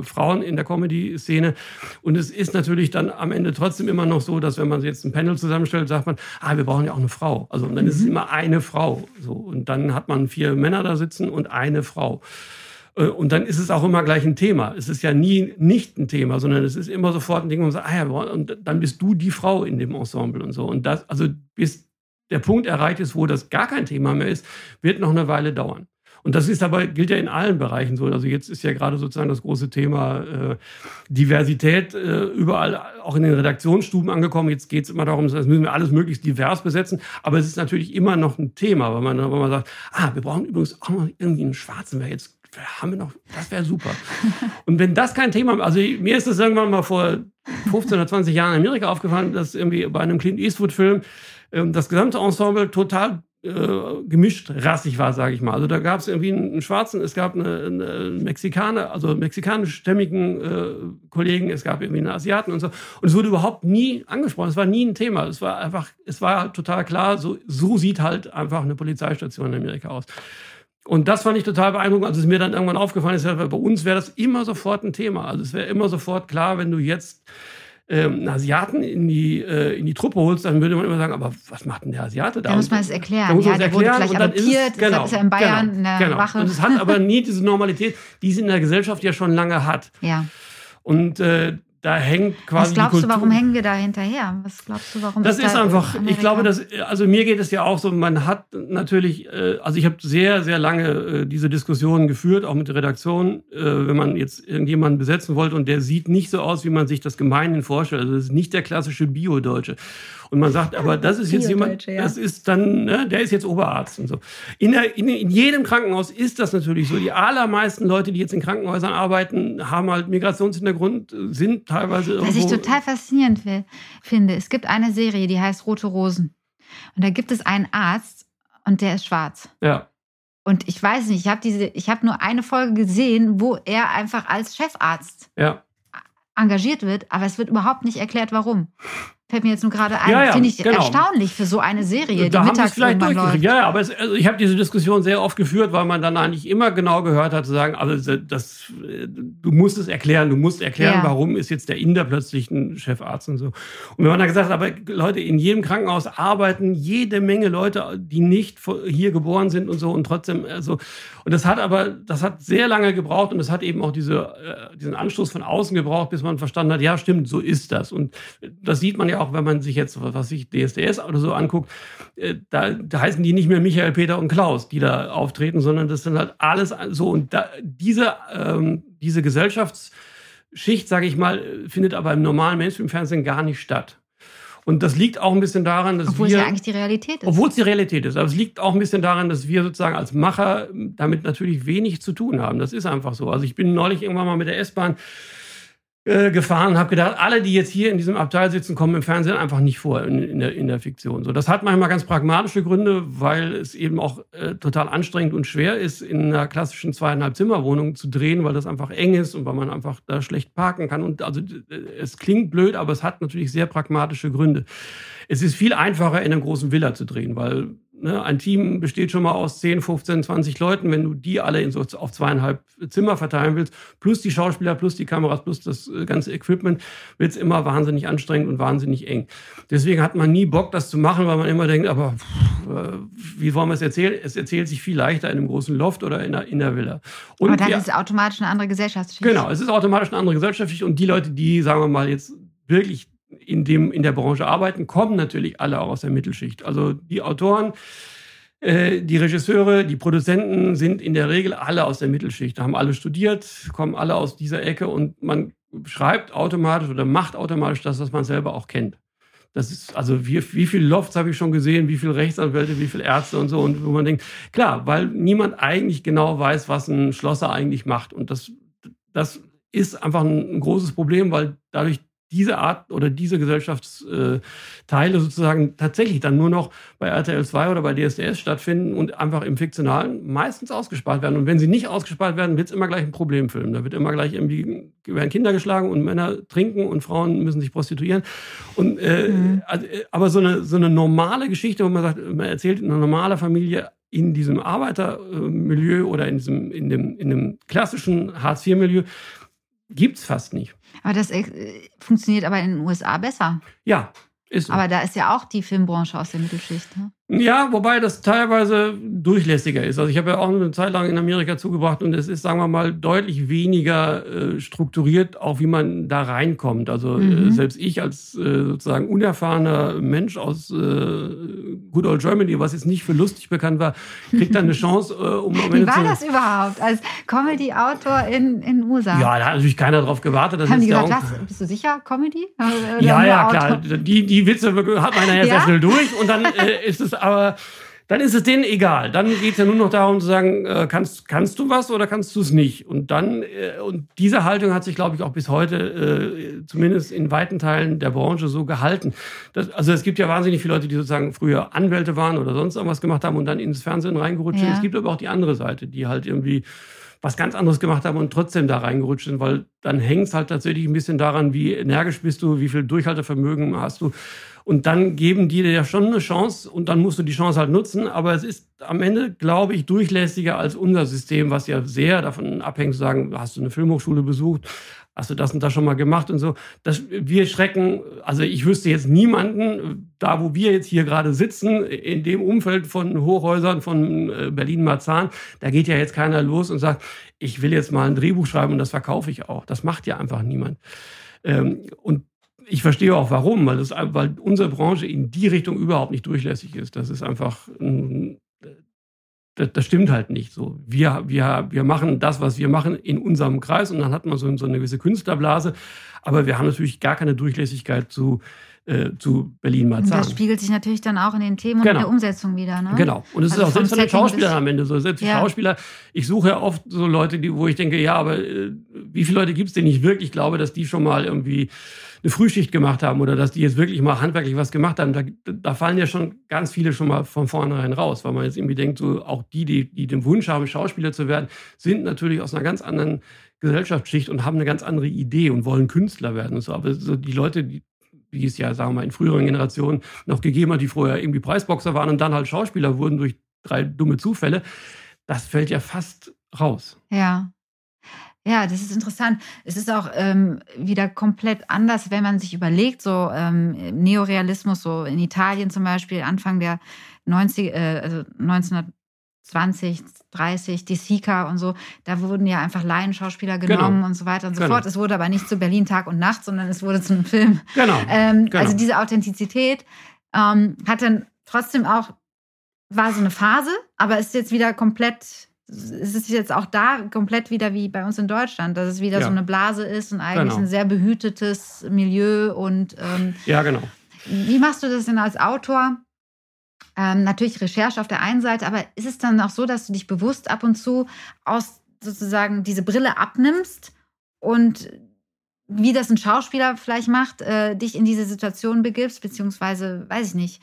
Frauen in der Comedy-Szene. Und es ist natürlich dann am Ende trotzdem immer noch so, dass wenn man jetzt ein Panel zusammenstellt, sagt man, ah, wir brauchen ja auch eine Frau. Also und dann mhm. ist es mhm. immer eine Frau. So. Und dann hat man vier Männer da sitzen und eine Frau. Äh, und dann ist es auch immer gleich ein Thema. Es ist ja nie nicht ein Thema, sondern es ist immer sofort ein Ding, wo man sagt, ah ja, und dann bist du die Frau in dem Ensemble und so. Und das, also bis der Punkt erreicht ist, wo das gar kein Thema mehr ist, wird noch eine Weile dauern. Und das ist aber, gilt ja in allen Bereichen so. Also jetzt ist ja gerade sozusagen das große Thema äh, Diversität äh, überall, auch in den Redaktionsstuben angekommen. Jetzt geht es immer darum, das müssen wir alles möglichst divers besetzen. Aber es ist natürlich immer noch ein Thema, weil man, weil man sagt, ah, wir brauchen übrigens auch noch irgendwie einen Schwarzen, wer jetzt haben wir noch, das wäre super. *laughs* Und wenn das kein Thema, also mir ist das irgendwann mal vor 15 oder 20 Jahren in Amerika aufgefallen, dass irgendwie bei einem Clint Eastwood-Film ähm, das gesamte Ensemble total äh, gemischt rassig war, sage ich mal. Also da gab es irgendwie einen, einen, Schwarzen, es gab eine, eine Mexikaner, also mexikanischstämmigen äh, Kollegen, es gab irgendwie einen Asiaten und so. Und es wurde überhaupt nie angesprochen. Es war nie ein Thema. Es war einfach, es war total klar, so, so sieht halt einfach eine Polizeistation in Amerika aus. Und das fand ich total beeindruckend, als es mir dann irgendwann aufgefallen ist, bei uns wäre das immer sofort ein Thema. Also es wäre immer sofort klar, wenn du jetzt ähm, einen Asiaten in die, äh, in die Truppe holst, dann würde man immer sagen, aber was macht denn der Asiate da? Da muss man es erklären. Da muss ja, der erklären. wurde vielleicht adoptiert, ist, genau, ist er in Bayern genau, in der genau. Wache. Und es hat aber nie diese Normalität, die es in der Gesellschaft ja schon lange hat. Ja. Und äh, da hängt quasi. Was glaubst du, warum hängen wir da hinterher? Was glaubst du, warum? Das ist, da einfach, Amerika? ich glaube, dass, also mir geht es ja auch so, man hat natürlich, äh, also ich habe sehr, sehr lange äh, diese Diskussionen geführt, auch mit der Redaktion, äh, wenn man jetzt irgendjemanden besetzen wollte und der sieht nicht so aus, wie man sich das gemeinhin vorstellt. Also das ist nicht der klassische Bio-Deutsche. Und man sagt, aber das ist jetzt jemand, ja. das ist dann, ne, der ist jetzt Oberarzt und so. In, der, in, in, jedem Krankenhaus ist das natürlich so. Die allermeisten Leute, die jetzt in Krankenhäusern arbeiten, haben halt Migrationshintergrund, sind teilweise. Was ich total faszinierend finde, es gibt eine Serie, die heißt Rote Rosen. Und da gibt es einen Arzt und der ist schwarz. Ja. Und ich weiß nicht, ich habe diese, ich habe nur eine Folge gesehen, wo er einfach als Chefarzt ja. engagiert wird, aber es wird überhaupt nicht erklärt, warum. Fällt mir jetzt nur gerade ein. Ja, ja, Finde ich genau. erstaunlich für so eine Serie, da die mittags vielleicht läuft. Ja, ja, aber es, also ich habe diese Diskussion sehr oft geführt, weil man dann eigentlich immer genau gehört hat zu sagen, also das, du musst es erklären, du musst erklären, ja. warum ist jetzt der Inder plötzlich ein Chefarzt und so. Und wenn man dann gesagt aber Leute, in jedem Krankenhaus arbeiten jede Menge Leute, die nicht hier geboren sind und so und trotzdem, also, und das hat aber, das hat sehr lange gebraucht und es hat eben auch diese, äh, diesen Anstoß von außen gebraucht, bis man verstanden hat, ja, stimmt, so ist das. Und das sieht man ja auch wenn man sich jetzt, was ich DSDS oder so anguckt, äh, da, da heißen die nicht mehr Michael, Peter und Klaus, die da auftreten, sondern das sind halt alles so. Und da, diese, ähm, diese Gesellschaftsschicht, sage ich mal, findet aber im normalen Mainstream-Fernsehen gar nicht statt. Und das liegt auch ein bisschen daran, dass obwohl wir. Obwohl es ja eigentlich die Realität ist. Obwohl es die Realität ist. Aber es liegt auch ein bisschen daran, dass wir sozusagen als Macher damit natürlich wenig zu tun haben. Das ist einfach so. Also ich bin neulich irgendwann mal mit der S-Bahn äh, gefahren habe gedacht, alle, die jetzt hier in diesem Abteil sitzen, kommen im Fernsehen einfach nicht vor in, in, der, in der Fiktion. So, das hat manchmal ganz pragmatische Gründe, weil es eben auch äh, total anstrengend und schwer ist, in einer klassischen zweieinhalb Zimmerwohnung zu drehen, weil das einfach eng ist und weil man einfach da schlecht parken kann. Und also es klingt blöd, aber es hat natürlich sehr pragmatische Gründe. Es ist viel einfacher, in einem großen Villa zu drehen, weil Ne, ein Team besteht schon mal aus 10, 15, 20 Leuten. Wenn du die alle in so auf zweieinhalb Zimmer verteilen willst, plus die Schauspieler, plus die Kameras, plus das äh, ganze Equipment, wird es immer wahnsinnig anstrengend und wahnsinnig eng. Deswegen hat man nie Bock, das zu machen, weil man immer denkt, aber pff, äh, wie wollen wir es erzählen? Es erzählt sich viel leichter in einem großen Loft oder in der, in der Villa. Und aber dann wir, ist es automatisch eine andere Gesellschaftsschicht. Genau, es ist automatisch eine andere Gesellschaftsschicht. Und die Leute, die, sagen wir mal, jetzt wirklich in, dem, in der Branche arbeiten, kommen natürlich alle auch aus der Mittelschicht. Also die Autoren, äh, die Regisseure, die Produzenten sind in der Regel alle aus der Mittelschicht, haben alle studiert, kommen alle aus dieser Ecke und man schreibt automatisch oder macht automatisch das, was man selber auch kennt. Das ist, also wie, wie viele Lofts habe ich schon gesehen, wie viele Rechtsanwälte, wie viele Ärzte und so. Und wo man denkt, klar, weil niemand eigentlich genau weiß, was ein Schlosser eigentlich macht. Und das, das ist einfach ein, ein großes Problem, weil dadurch diese Art oder diese Gesellschaftsteile sozusagen tatsächlich dann nur noch bei RTL 2 oder bei DSDS stattfinden und einfach im Fiktionalen meistens ausgespart werden. Und wenn sie nicht ausgespart werden, wird es immer gleich ein Problemfilm. Da wird immer gleich irgendwie, werden Kinder geschlagen und Männer trinken und Frauen müssen sich prostituieren. Und, äh, mhm. also, äh, aber so eine, so eine normale Geschichte, wo man sagt, man erzählt eine normale Familie in diesem Arbeitermilieu oder in, diesem, in, dem, in dem klassischen Hartz-IV-Milieu, gibt es fast nicht. Aber das äh, funktioniert aber in den USA besser. Ja, ist so. Aber da ist ja auch die Filmbranche aus der Mittelschicht. Ne? Ja, wobei das teilweise durchlässiger ist. Also ich habe ja auch eine Zeit lang in Amerika zugebracht und es ist, sagen wir mal, deutlich weniger äh, strukturiert, auch wie man da reinkommt. Also äh, mhm. äh, selbst ich als äh, sozusagen unerfahrener Mensch aus äh, Good Old Germany, was jetzt nicht für lustig bekannt war, kriegt dann eine *laughs* Chance, äh, um am Ende Wie war das überhaupt als Comedy-Autor in, in USA? Ja, da hat natürlich keiner drauf gewartet. Haben die gesagt, was, bist du sicher, Comedy? Oder ja, ja, klar. Die, die Witze hat man ja *laughs* sehr schnell durch und dann ist es aber dann ist es denen egal. Dann geht es ja nur noch darum zu sagen, äh, kannst, kannst du was oder kannst du es nicht? Und dann, äh, und diese Haltung hat sich, glaube ich, auch bis heute, äh, zumindest in weiten Teilen der Branche so gehalten. Das, also es gibt ja wahnsinnig viele Leute, die sozusagen früher Anwälte waren oder sonst irgendwas gemacht haben und dann ins Fernsehen reingerutscht sind. Es gibt aber auch die andere Seite, die halt irgendwie was ganz anderes gemacht haben und trotzdem da reingerutscht sind, weil dann hängt es halt tatsächlich ein bisschen daran, wie energisch bist du, wie viel Durchhaltevermögen hast du. Und dann geben die dir ja schon eine Chance und dann musst du die Chance halt nutzen. Aber es ist am Ende, glaube ich, durchlässiger als unser System, was ja sehr davon abhängt, zu sagen, hast du eine Filmhochschule besucht, hast du das und das schon mal gemacht und so. Das, wir schrecken, also ich wüsste jetzt niemanden, da wo wir jetzt hier gerade sitzen, in dem Umfeld von Hochhäusern von äh, Berlin-Marzahn, da geht ja jetzt keiner los und sagt, ich will jetzt mal ein Drehbuch schreiben und das verkaufe ich auch. Das macht ja einfach niemand. Ähm, und ich verstehe auch warum, weil, das, weil unsere Branche in die Richtung überhaupt nicht durchlässig ist. Das ist einfach, das, das, stimmt halt nicht so. Wir, wir, wir machen das, was wir machen, in unserem Kreis und dann hat man so, so eine gewisse Künstlerblase. Aber wir haben natürlich gar keine Durchlässigkeit zu, äh, zu Berlin-Marzahn. Das spiegelt sich natürlich dann auch in den Themen genau. und in der Umsetzung wieder. Ne? Genau. Und es also ist auch selbst von den Schauspielern am Ende so. Selbst die ja. Schauspieler, ich suche ja oft so Leute, die, wo ich denke, ja, aber äh, wie viele Leute gibt es, denen ich wirklich glaube, dass die schon mal irgendwie eine Frühschicht gemacht haben oder dass die jetzt wirklich mal handwerklich was gemacht haben, da, da fallen ja schon ganz viele schon mal von vornherein raus, weil man jetzt irgendwie denkt, so auch die, die, die den Wunsch haben, Schauspieler zu werden, sind natürlich aus einer ganz anderen Gesellschaftsschicht und haben eine ganz andere Idee und wollen Künstler werden und so. Aber so die Leute, die, wie es ja, sagen wir mal, in früheren Generationen noch gegeben hat, die vorher irgendwie Preisboxer waren und dann halt Schauspieler wurden durch drei dumme Zufälle, das fällt ja fast raus. Ja. Ja, das ist interessant. Es ist auch ähm, wieder komplett anders, wenn man sich überlegt, so ähm, Neorealismus, so in Italien zum Beispiel, Anfang der 90, äh, also 1920, 30, die Sika und so, da wurden ja einfach Laienschauspieler genau. genommen genau. und so weiter und so genau. fort. Es wurde aber nicht zu Berlin Tag und Nacht, sondern es wurde zu einem Film. Genau. Ähm, genau. Also diese Authentizität ähm, hat dann trotzdem auch, war so eine Phase, aber ist jetzt wieder komplett es ist jetzt auch da komplett wieder wie bei uns in Deutschland, dass es wieder ja. so eine Blase ist und eigentlich genau. ein sehr behütetes Milieu und ähm, ja genau. Wie machst du das denn als Autor? Ähm, natürlich Recherche auf der einen Seite, aber ist es dann auch so, dass du dich bewusst ab und zu aus sozusagen diese Brille abnimmst und wie das ein Schauspieler vielleicht macht, äh, dich in diese Situation begibst, beziehungsweise, weiß ich nicht,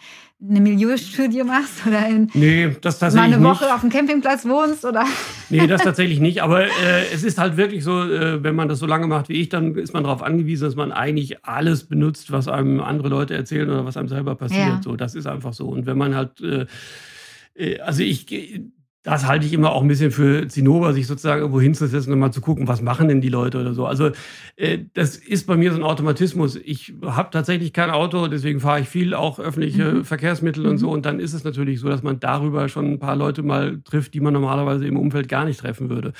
eine Milieustudie machst oder in nee, mal eine Woche nicht. auf dem Campingplatz wohnst oder? Nee, das *laughs* tatsächlich nicht. Aber äh, es ist halt wirklich so, äh, wenn man das so lange macht wie ich, dann ist man darauf angewiesen, dass man eigentlich alles benutzt, was einem andere Leute erzählen oder was einem selber passiert. Ja. So, das ist einfach so. Und wenn man halt äh, äh also ich das halte ich immer auch ein bisschen für Zinnober, sich sozusagen irgendwo hinzusetzen und mal zu gucken, was machen denn die Leute oder so. Also äh, das ist bei mir so ein Automatismus. Ich habe tatsächlich kein Auto, deswegen fahre ich viel auch öffentliche mhm. Verkehrsmittel mhm. und so. Und dann ist es natürlich so, dass man darüber schon ein paar Leute mal trifft, die man normalerweise im Umfeld gar nicht treffen würde.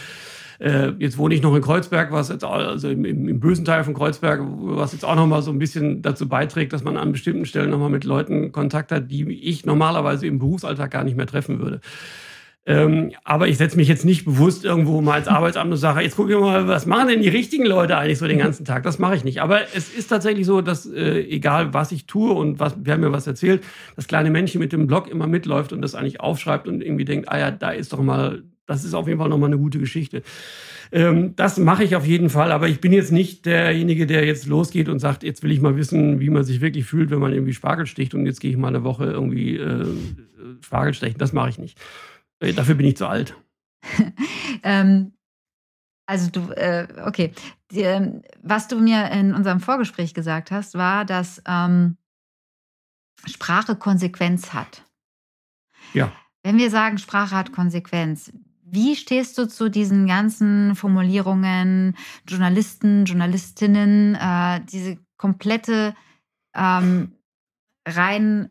Äh, jetzt wohne ich noch in Kreuzberg, was jetzt also im, im, im bösen Teil von Kreuzberg, was jetzt auch noch mal so ein bisschen dazu beiträgt, dass man an bestimmten Stellen noch mal mit Leuten Kontakt hat, die ich normalerweise im Berufsalltag gar nicht mehr treffen würde. Ähm, aber ich setze mich jetzt nicht bewusst irgendwo mal als Arbeitsamt und sage, jetzt gucke ich mal, was machen denn die richtigen Leute eigentlich so den ganzen Tag? Das mache ich nicht. Aber es ist tatsächlich so, dass äh, egal was ich tue und was, wer mir was erzählt, das kleine Männchen mit dem Blog immer mitläuft und das eigentlich aufschreibt und irgendwie denkt, ah ja, da ist doch mal, das ist auf jeden Fall nochmal eine gute Geschichte. Ähm, das mache ich auf jeden Fall, aber ich bin jetzt nicht derjenige, der jetzt losgeht und sagt, jetzt will ich mal wissen, wie man sich wirklich fühlt, wenn man irgendwie Spargel sticht und jetzt gehe ich mal eine Woche irgendwie äh, Spargel stechen. Das mache ich nicht. Äh, dafür bin ich zu alt. *laughs* ähm, also du, äh, okay. Die, äh, was du mir in unserem Vorgespräch gesagt hast, war, dass ähm, Sprache Konsequenz hat. Ja. Wenn wir sagen, Sprache hat Konsequenz, Wie stehst du zu diesen ganzen Formulierungen, Journalisten, Journalistinnen, äh, diese komplette ähm, rein,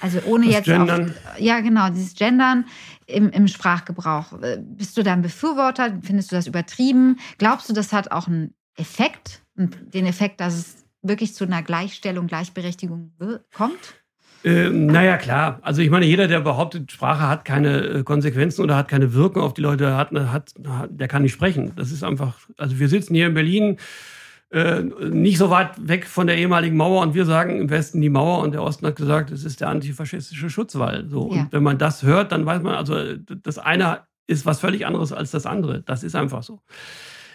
also ohne das jetzt Gendern. Auf, ja genau, dieses Gendern im, im Sprachgebrauch. Bist du da ein Befürworter? Findest du das übertrieben? Glaubst du, das hat auch einen Effekt, den Effekt, dass es wirklich zu einer Gleichstellung, Gleichberechtigung kommt? Äh, naja, klar. Also ich meine, jeder, der behauptet, Sprache hat keine äh, Konsequenzen oder hat keine Wirkung auf die Leute, hat, hat, der kann nicht sprechen. Das ist einfach, also wir sitzen hier in Berlin, äh, nicht so weit weg von der ehemaligen Mauer und wir sagen im Westen die Mauer und der Osten hat gesagt, es ist der antifaschistische Schutzwall. So. Ja. Und wenn man das hört, dann weiß man, also das eine ist was völlig anderes als das andere. Das ist einfach so.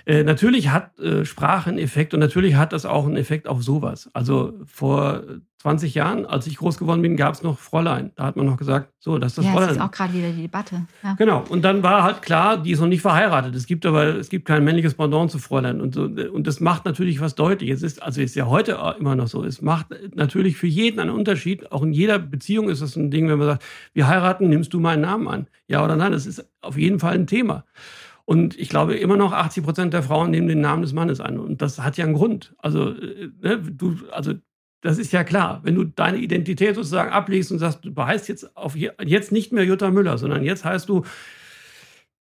Äh, natürlich hat äh, Sprache einen Effekt und natürlich hat das auch einen Effekt auf sowas. Also vor 20 Jahren, als ich groß geworden bin, gab es noch Fräulein. Da hat man noch gesagt, so, das ist das ja, Fräulein. Das ist auch gerade wieder die Debatte. Ja. Genau. Und dann war halt klar, die ist noch nicht verheiratet. Es gibt aber, es gibt kein männliches Pendant zu Fräulein. Und, so, und das macht natürlich was deutlich. Es ist, also ist ja heute immer noch so. Es macht natürlich für jeden einen Unterschied. Auch in jeder Beziehung ist das ein Ding, wenn man sagt, wir heiraten, nimmst du meinen Namen an? Ja oder nein? Das ist auf jeden Fall ein Thema. Und ich glaube immer noch 80 Prozent der Frauen nehmen den Namen des Mannes an. Und das hat ja einen Grund. Also, äh, ne, du, also das ist ja klar. Wenn du deine Identität sozusagen ablegst und sagst, du heißt jetzt auf jetzt nicht mehr Jutta Müller, sondern jetzt heißt du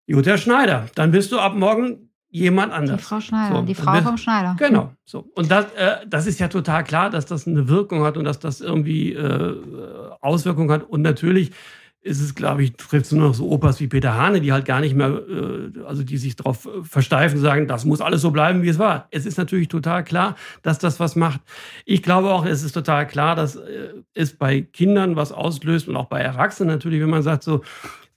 Jutta Schneider, dann bist du ab morgen jemand anders. Die Frau Schneider, so, die Frau vom Schneider. Genau. So. Und das, äh, das ist ja total klar, dass das eine Wirkung hat und dass das irgendwie äh, Auswirkungen hat. Und natürlich ist es, glaube ich, trifft nur noch so Opas wie Peter Hane, die halt gar nicht mehr, äh, also die sich darauf äh, versteifen und sagen, das muss alles so bleiben, wie es war. Es ist natürlich total klar, dass das was macht. Ich glaube auch, es ist total klar, dass äh, es bei Kindern was auslöst und auch bei Erwachsenen natürlich, wenn man sagt, so,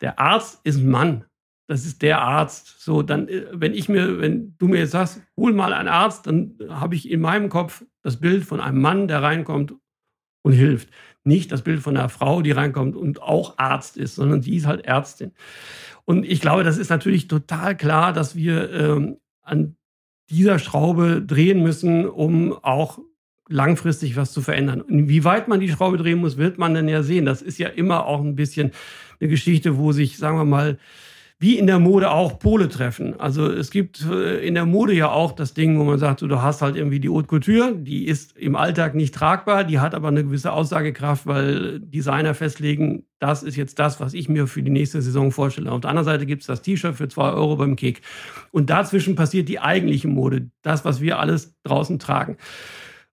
der Arzt ist ein Mann. Das ist der Arzt. So, dann, äh, wenn ich mir, wenn du mir jetzt sagst, hol mal einen Arzt, dann habe ich in meinem Kopf das Bild von einem Mann, der reinkommt und hilft nicht das Bild von einer Frau, die reinkommt und auch Arzt ist, sondern die ist halt Ärztin. Und ich glaube, das ist natürlich total klar, dass wir ähm, an dieser Schraube drehen müssen, um auch langfristig was zu verändern. Inwieweit man die Schraube drehen muss, wird man dann ja sehen. Das ist ja immer auch ein bisschen eine Geschichte, wo sich, sagen wir mal, wie in der Mode auch Pole treffen. Also es gibt äh, in der Mode ja auch das Ding, wo man sagt, du hast halt irgendwie die Haute Couture, die ist im Alltag nicht tragbar, die hat aber eine gewisse Aussagekraft, weil Designer festlegen, das ist jetzt das, was ich mir für die nächste Saison vorstelle. Auf der anderen Seite gibt es das T-Shirt für zwei Euro beim Kick. Und dazwischen passiert die eigentliche Mode, das, was wir alles draußen tragen.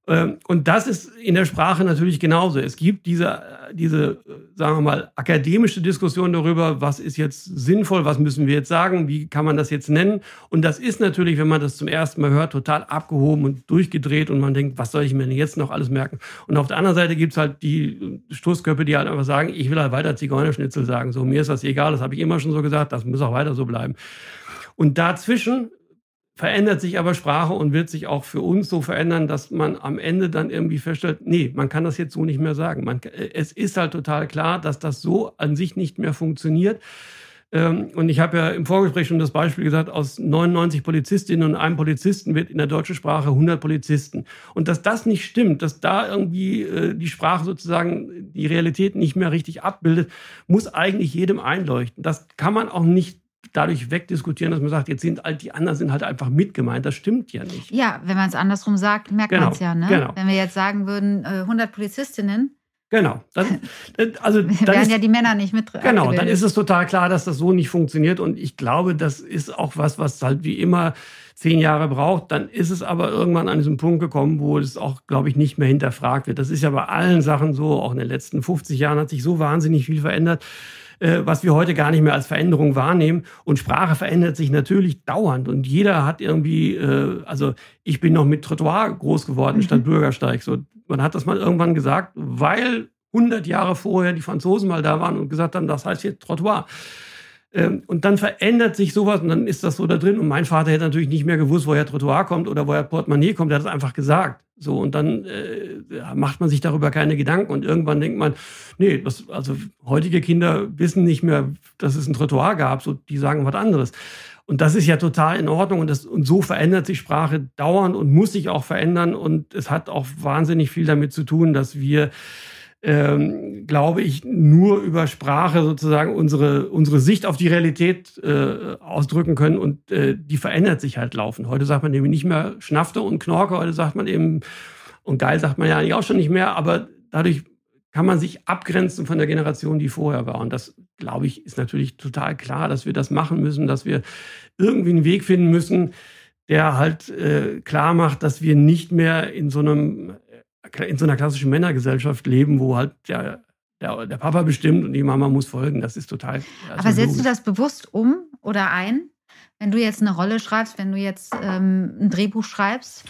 Ähm, und das ist in der Sprache natürlich genauso. Es gibt diese, diese, sagen wir mal, akademische Diskussion darüber, was ist jetzt sinnvoll, was müssen wir jetzt sagen, wie kann man das jetzt nennen. Und das ist natürlich, wenn man das zum ersten Mal hört, total abgehoben und durchgedreht und man denkt, was soll ich mir denn jetzt noch alles merken? Und auf der anderen Seite gibt es halt die Stoßköpfe, die halt einfach sagen, ich will halt weiter Zigeunerschnitzel sagen. So, mir ist das egal, das habe ich immer schon so gesagt, das muss auch weiter so bleiben. Und dazwischen verändert sich aber Sprache und wird sich auch für uns so verändern, dass man am Ende dann irgendwie feststellt, nee, man kann das jetzt so nicht mehr sagen. Man, es ist halt total klar, dass das so an sich nicht mehr funktioniert. Ähm, und ich habe ja im Vorgespräch schon das Beispiel gesagt, aus 99 Polizistinnen und einem Polizisten wird in der deutschen Sprache 100 Polizisten. Und dass das nicht stimmt, dass da irgendwie äh, die Sprache sozusagen die Realität nicht mehr richtig abbildet, muss eigentlich jedem einleuchten. Das kann man auch nicht dadurch wegdiskutieren, dass man sagt, jetzt sind halt die anderen sind halt einfach mitgemeint. Das stimmt ja nicht. Ja, wenn man es andersrum sagt, merkt genau, man es ja. Ne? Genau. Wenn wir jetzt sagen würden, 100 äh, Polizistinnen. Genau. Dann, *laughs* also, dann wären ja die Männer nicht mit. Genau, dann ist es total klar, dass das so nicht funktioniert. Und ich glaube, das ist auch was, was halt wie immer zehn Jahre braucht. Dann ist es aber irgendwann an diesem Punkt gekommen, wo es auch, glaube ich, nicht mehr hinterfragt wird. Das ist ja bei allen Sachen so. Auch in den letzten 50 Jahren hat sich so wahnsinnig viel verändert äh, was wir heute gar nicht mehr als Veränderung wahrnehmen. Und Sprache verändert sich natürlich dauernd. Und jeder hat irgendwie, äh, also ich bin noch mit Trottoir groß geworden mhm. statt Bürgersteig. So, man hat das mal irgendwann gesagt, weil 100 Jahre vorher die Franzosen mal da waren und gesagt haben, das heißt jetzt Trottoir. Ähm, und dann verändert sich sowas und dann ist das so da drin. Und mein Vater hätte natürlich nicht mehr gewusst, woher Trottoir kommt oder woher Portemonnaie kommt. Er hat es einfach gesagt. So, und dann äh, macht man sich darüber keine Gedanken. Und irgendwann denkt man, nee, das, also heutige Kinder wissen nicht mehr, dass es ein Trottoir gab. So, die sagen was anderes. Und das ist ja total in Ordnung. Und, das, und so verändert sich Sprache dauernd und muss sich auch verändern. Und es hat auch wahnsinnig viel damit zu tun, dass wir ähm, glaube ich, nur über Sprache sozusagen unsere, unsere Sicht auf die Realität äh, ausdrücken können und äh, die verändert sich halt laufend. Heute sagt man eben nicht mehr Schnafte und Knorke, heute sagt man eben, und geil sagt man ja eigentlich auch schon nicht mehr, aber dadurch kann man sich abgrenzen von der Generation, die vorher war. Und das, glaube ich, ist natürlich total klar, dass wir das machen müssen, dass wir irgendwie einen Weg finden müssen, der halt äh, klar macht, dass wir nicht mehr in so einem in so einer klassischen Männergesellschaft leben, wo halt der, der, der Papa bestimmt und die Mama muss folgen. Das ist total. Also Aber setzt du das bewusst um oder ein? Wenn du jetzt eine Rolle schreibst, wenn du jetzt ähm, ein Drehbuch schreibst?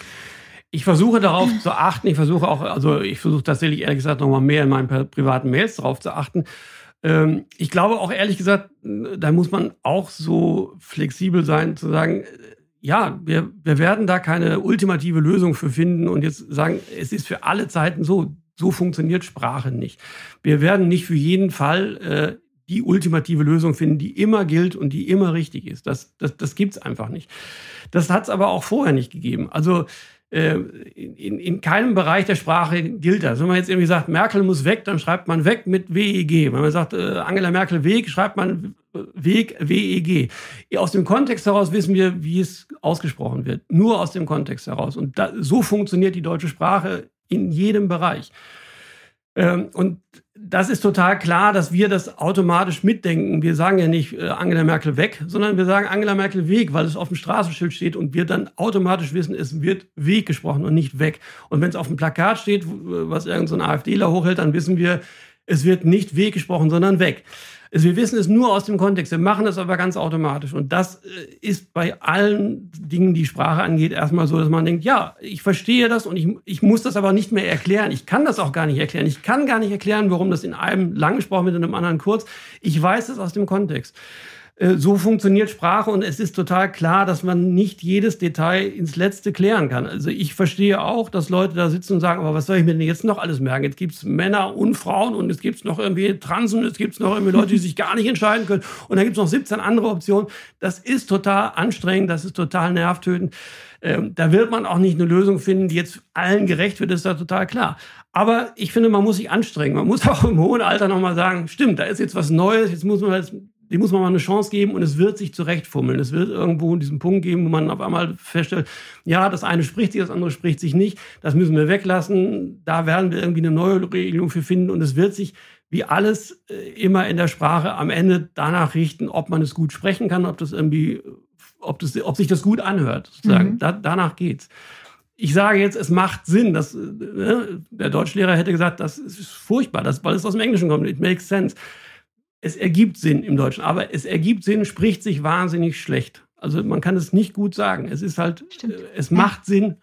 Ich versuche darauf zu achten. Ich versuche auch, also ich versuche tatsächlich ehrlich gesagt nochmal mehr in meinen privaten Mails darauf zu achten. Ähm, ich glaube auch ehrlich gesagt, da muss man auch so flexibel sein, zu sagen, ja, wir, wir werden da keine ultimative Lösung für finden und jetzt sagen, es ist für alle Zeiten so. So funktioniert Sprache nicht. Wir werden nicht für jeden Fall äh, die ultimative Lösung finden, die immer gilt und die immer richtig ist. Das, das, das gibt's einfach nicht. Das hat's aber auch vorher nicht gegeben. Also äh, in, in keinem Bereich der Sprache gilt das. Wenn man jetzt irgendwie sagt, Merkel muss weg, dann schreibt man weg mit WEG. Wenn man sagt, äh, Angela Merkel Weg, schreibt man Weg WEG. Aus dem Kontext heraus wissen wir, wie es ausgesprochen wird. Nur aus dem Kontext heraus. Und da, so funktioniert die deutsche Sprache in jedem Bereich. Ähm, und das ist total klar, dass wir das automatisch mitdenken. Wir sagen ja nicht äh, Angela Merkel weg, sondern wir sagen Angela Merkel Weg, weil es auf dem Straßenschild steht und wir dann automatisch wissen, es wird Weg gesprochen und nicht weg. Und wenn es auf dem Plakat steht, was irgendein so AfDler hochhält, dann wissen wir, es wird nicht Weg gesprochen, sondern weg. Also wir wissen es nur aus dem Kontext, wir machen es aber ganz automatisch. Und das äh, ist bei allen Dingen, die Sprache angeht, erstmal so, dass man denkt, ja, ich verstehe das und ich, ich muss das aber nicht mehr erklären. Ich kann das auch gar nicht erklären. Ich kann gar nicht erklären, warum das in einem lang gesprochen wird und in einem anderen kurz. Ich weiß es aus dem Kontext. Äh, so funktioniert Sprache und es ist total klar, dass man nicht jedes Detail ins Letzte klären kann. Also ich verstehe auch, dass Leute da sitzen und sagen, aber was soll ich mir denn jetzt noch alles merken? Jetzt gibt es Männer und Frauen und es gibt noch irgendwie Transen, es gibt noch irgendwie Leute, die sich gar nicht entscheiden können und dann gibt es noch 17 andere Optionen. Das ist total anstrengend, das ist total nervtötend. Ähm, da wird man auch nicht eine Lösung finden, die jetzt allen gerecht wird, ist da total klar. Aber ich finde, man muss sich anstrengen. Man muss *laughs* auch im hohen Alter nochmal sagen, stimmt, da ist jetzt was Neues, jetzt muss man halt dem muss man mal eine Chance geben und es wird sich zurechtfummeln. Es wird irgendwo diesen Punkt geben, wo man auf einmal feststellt, ja, das eine spricht sich, das andere spricht sich nicht. Das müssen wir weglassen. Da werden wir irgendwie eine neue Regelung für finden und es wird sich wie alles äh, immer in der Sprache am Ende danach richten, ob man es gut sprechen kann, ob das irgendwie, ob, das, ob sich das gut anhört, sozusagen. Mhm. Da, danach geht's. Ich sage jetzt, es macht Sinn. Dass, äh, der Deutschlehrer hätte gesagt, das ist furchtbar, das, weil es aus dem Englischen kommt. It makes sense es ergibt Sinn im Deutschen, aber es ergibt Sinn, spricht sich wahnsinnig schlecht. Also man kann es nicht gut sagen. Es ist halt, Stimmt. Äh, es macht Sinn,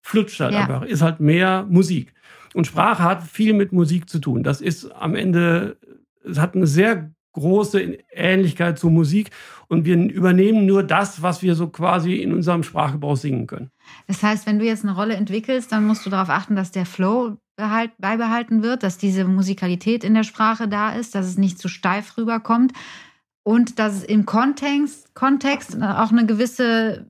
flutscht halt ja. einfach, ist halt mehr Musik. Und Sprache hat viel mit Musik zu tun. Das ist am Ende, es hat eine sehr große Ähnlichkeit zur Musik und wir übernehmen nur das, was wir so quasi in unserem Sprachgebrauch singen können. Das heißt, wenn du jetzt eine Rolle entwickelst, dann musst du darauf achten, dass der Flow beibehalten wird, dass diese Musikalität in der Sprache da ist, dass es nicht zu steif rüberkommt und dass es im Kontext, Kontext auch eine gewisse,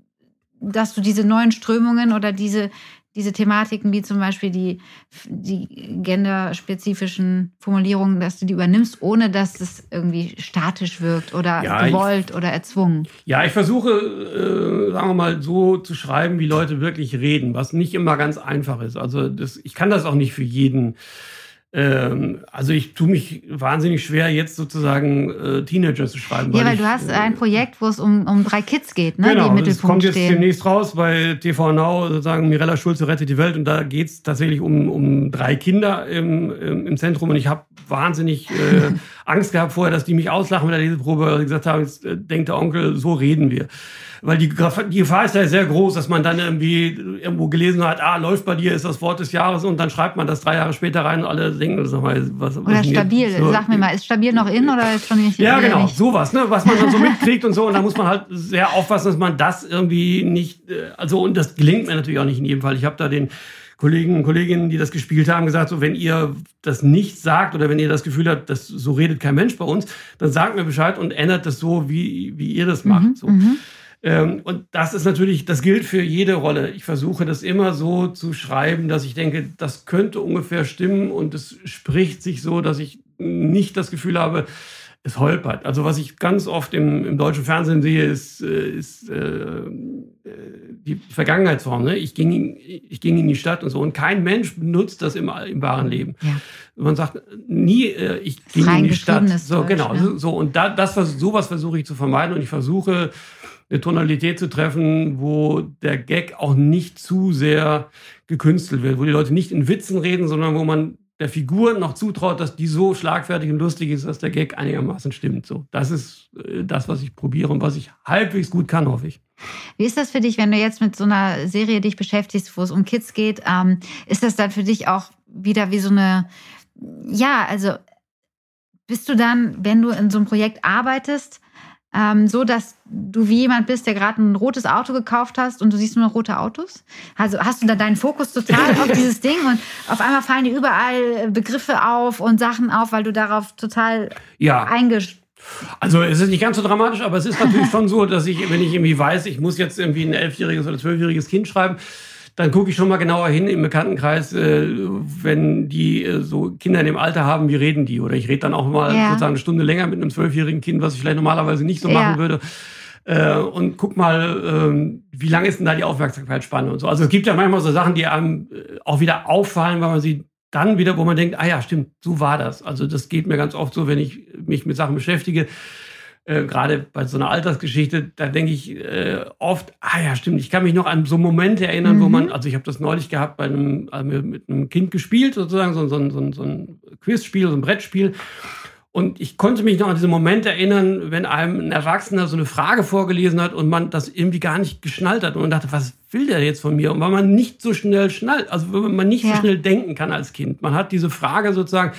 dass du diese neuen Strömungen oder diese, diese Thematiken wie zum Beispiel die, die genderspezifischen Formulierungen, dass du die übernimmst, ohne dass es irgendwie statisch wirkt oder ja, gewollt ich, oder erzwungen. Ja, ich versuche, äh, sagen wir mal, so zu schreiben, wie Leute wirklich reden, was nicht immer ganz einfach ist. Also das, ich kann das auch nicht für jeden ähm, also ich tue mich wahnsinnig schwer, jetzt sozusagen äh, Teenager zu schreiben. Ja, weil, weil du hast äh, ein Projekt, wo es um, um drei Kids geht, ne? Genau, die im das kommt jetzt stehen. demnächst raus bei TV Now, sozusagen Mirella Schulze rettet die Welt und da geht es tatsächlich um, um drei Kinder im, im, im Zentrum und ich habe wahnsinnig äh, *laughs* Angst gehabt vorher, dass die mich auslachen mit der Leseprobe, weil sie gesagt haben, jetzt äh, denkt der Onkel, so reden wir weil die, die Gefahr ist ja sehr groß, dass man dann irgendwie irgendwo gelesen hat, ah, läuft bei dir, ist das Wort des Jahres und dann schreibt man das drei Jahre später rein und alle denken, sag mal, was, was Oder stabil, so, sag mir mal, ist stabil noch in oder ist schon nicht? Ja, genau, nicht? sowas, ne, was man dann so mitkriegt und so und da muss man halt sehr aufpassen, dass man das irgendwie nicht, äh, also und das gelingt mir natürlich auch nicht in jedem Fall. Ich habe da den Kollegen und Kolleginnen, die das gespielt haben, gesagt, so wenn ihr das nicht sagt oder wenn ihr das Gefühl habt, dass so redet kein Mensch bei uns, dann sagt mir Bescheid und ändert das so, wie, wie ihr das macht. Mhm, so. Ähm, und das ist natürlich, das gilt für jede Rolle. Ich versuche das immer so zu schreiben, dass ich denke, das könnte ungefähr stimmen und es spricht sich so, dass ich nicht das Gefühl habe, es holpert. Also was ich ganz oft im, im deutschen Fernsehen sehe, ist, äh, ist äh, die Vergangenheitsform. Ne? Ich, ging in, ich ging in die Stadt und so. Und kein Mensch benutzt das im, im wahren Leben. Ja. Man sagt nie, äh, ich ging in die Stadt. So, Deutsch, genau. Ja. So, und da, das, sowas versuche ich zu vermeiden. Und ich versuche, eine Tonalität zu treffen, wo der Gag auch nicht zu sehr gekünstelt wird, wo die Leute nicht in Witzen reden, sondern wo man der Figur noch zutraut, dass die so schlagfertig und lustig ist, dass der Gag einigermaßen stimmt. So, das ist äh, das, was ich probiere und was ich halbwegs gut kann, hoffe ich. Wie ist das für dich, wenn du jetzt mit so einer Serie dich beschäftigst, wo es um Kids geht? Ähm, ist das dann für dich auch wieder wie so eine, ja, also bist du dann, wenn du in so einem Projekt arbeitest, ähm, so, dass du wie jemand bist, der gerade ein rotes Auto gekauft hast und du siehst nur noch rote Autos? Also hast du da deinen Fokus total auf *laughs* dieses Ding und auf einmal fallen dir überall Begriffe auf und Sachen auf, weil du darauf total ja. eingestellt also es ist nicht ganz so dramatisch, aber es ist natürlich schon so, dass ich, wenn ich irgendwie weiß, ich muss jetzt irgendwie ein elfjähriges oder zwölfjähriges Kind schreiben, dann gucke ich schon mal genauer hin im Bekanntenkreis, äh, wenn die äh, so Kinder in dem Alter haben, wie reden die? Oder ich rede dann auch mal ja. sozusagen eine Stunde länger mit einem zwölfjährigen Kind, was ich vielleicht normalerweise nicht so ja. machen würde. Äh, und guck mal, ähm, wie lange ist denn da die Aufmerksamkeitsspanne und so. Also es gibt ja manchmal so Sachen, die einem äh, auch wieder auffallen, weil man sie dann wieder, wo man denkt, ah ja, stimmt, so war das. Also das geht mir ganz oft so, wenn ich mich mit Sachen beschäftige äh, gerade bei so einer Altersgeschichte, da denke ich äh, oft, ah ja, stimmt, ich kann mich noch an so Momente erinnern, mhm. wo man, also ich habe das neulich gehabt bei einem, also mit einem Kind gespielt, sozusagen, so, so, so, so ein Quizspiel, so ein Brettspiel. Und ich konnte mich noch an diesen Moment erinnern, wenn einem ein Erwachsener so eine Frage vorgelesen hat und man das irgendwie gar nicht geschnallt hat und man dachte, was will der jetzt von mir? Und weil man nicht so schnell schnallt, also wenn man nicht ja. so schnell denken kann als Kind. Man hat diese Frage sozusagen,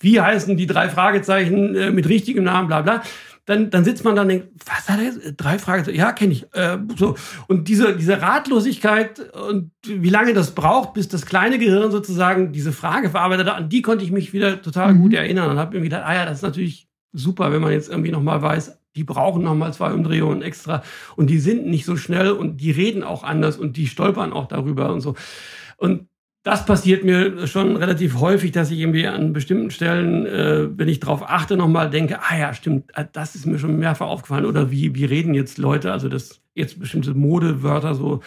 wie heißen die drei Fragezeichen äh, mit richtigem Namen, bla bla dann, dann sitzt man dann und denkt, was hat er jetzt? Drei Fragen, ja, kenne ich. Äh, so. Und diese, diese Ratlosigkeit und wie lange das braucht, bis das kleine Gehirn sozusagen diese Frage verarbeitet hat, an die konnte ich mich wieder total mhm. gut erinnern und habe mir gedacht, ah ja, das ist natürlich super, wenn man jetzt irgendwie nochmal weiß, die brauchen nochmal zwei Umdrehungen extra und die sind nicht so schnell und die reden auch anders und die stolpern auch darüber und so. Und das passiert mir schon relativ häufig, dass ich irgendwie an bestimmten Stellen, äh, wenn ich darauf achte, nochmal denke, ah ja, stimmt, äh, das ist mir schon mehrfach aufgefallen. Oder wie, wie reden jetzt Leute, also dass jetzt bestimmte Modewörter so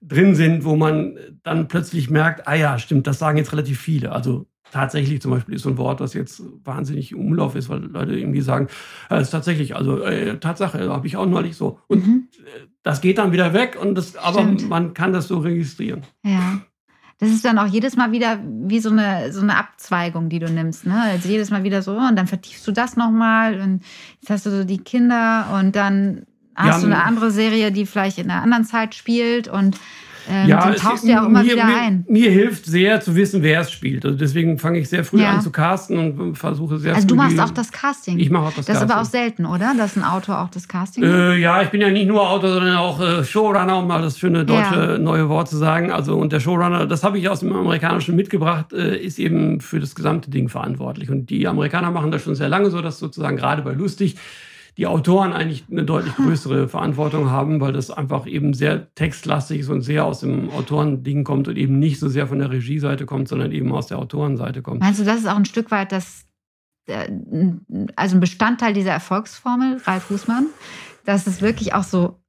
drin sind, wo man dann plötzlich merkt, ah ja, stimmt, das sagen jetzt relativ viele. Also tatsächlich zum Beispiel ist so ein Wort, das jetzt wahnsinnig Umlauf ist, weil Leute irgendwie sagen, es äh, ist tatsächlich, also äh, Tatsache, habe ich auch neulich so. Und mhm. das geht dann wieder weg und das, aber man kann das so registrieren. Ja das ist dann auch jedes Mal wieder wie so eine, so eine Abzweigung, die du nimmst. Ne? Also jedes Mal wieder so, und dann vertiefst du das nochmal und jetzt hast du so die Kinder und dann hast ja, du eine andere Serie, die vielleicht in einer anderen Zeit spielt und ähm, ja, den tauchst du ja auch immer mir, wieder ein. Mir, hilft sehr zu wissen, wer es spielt. Also deswegen fange ich sehr früh ja. an zu casten und versuche sehr also früh. Also du machst auch das Casting. Ich mache auch das, das Casting. Das ist aber auch selten, oder? Dass ein Autor auch das Casting äh, Ja, ich bin ja nicht nur Autor, sondern auch äh, Showrunner, um mal das schöne deutsche ja. neue Wort zu sagen. Also und der Showrunner, das habe ich aus dem Amerikanischen mitgebracht, äh, ist eben für das gesamte Ding verantwortlich. Und die Amerikaner machen das schon sehr lange so, dass sozusagen gerade bei Lustig die Autoren eigentlich eine deutlich größere Verantwortung haben, weil das einfach eben sehr textlastig ist und sehr aus dem Autorending kommt und eben nicht so sehr von der Regieseite kommt, sondern eben aus der Autorenseite kommt. Meinst du, das ist auch ein Stück weit das, äh, also ein Bestandteil dieser Erfolgsformel, Ralf Fußmann, dass es wirklich auch so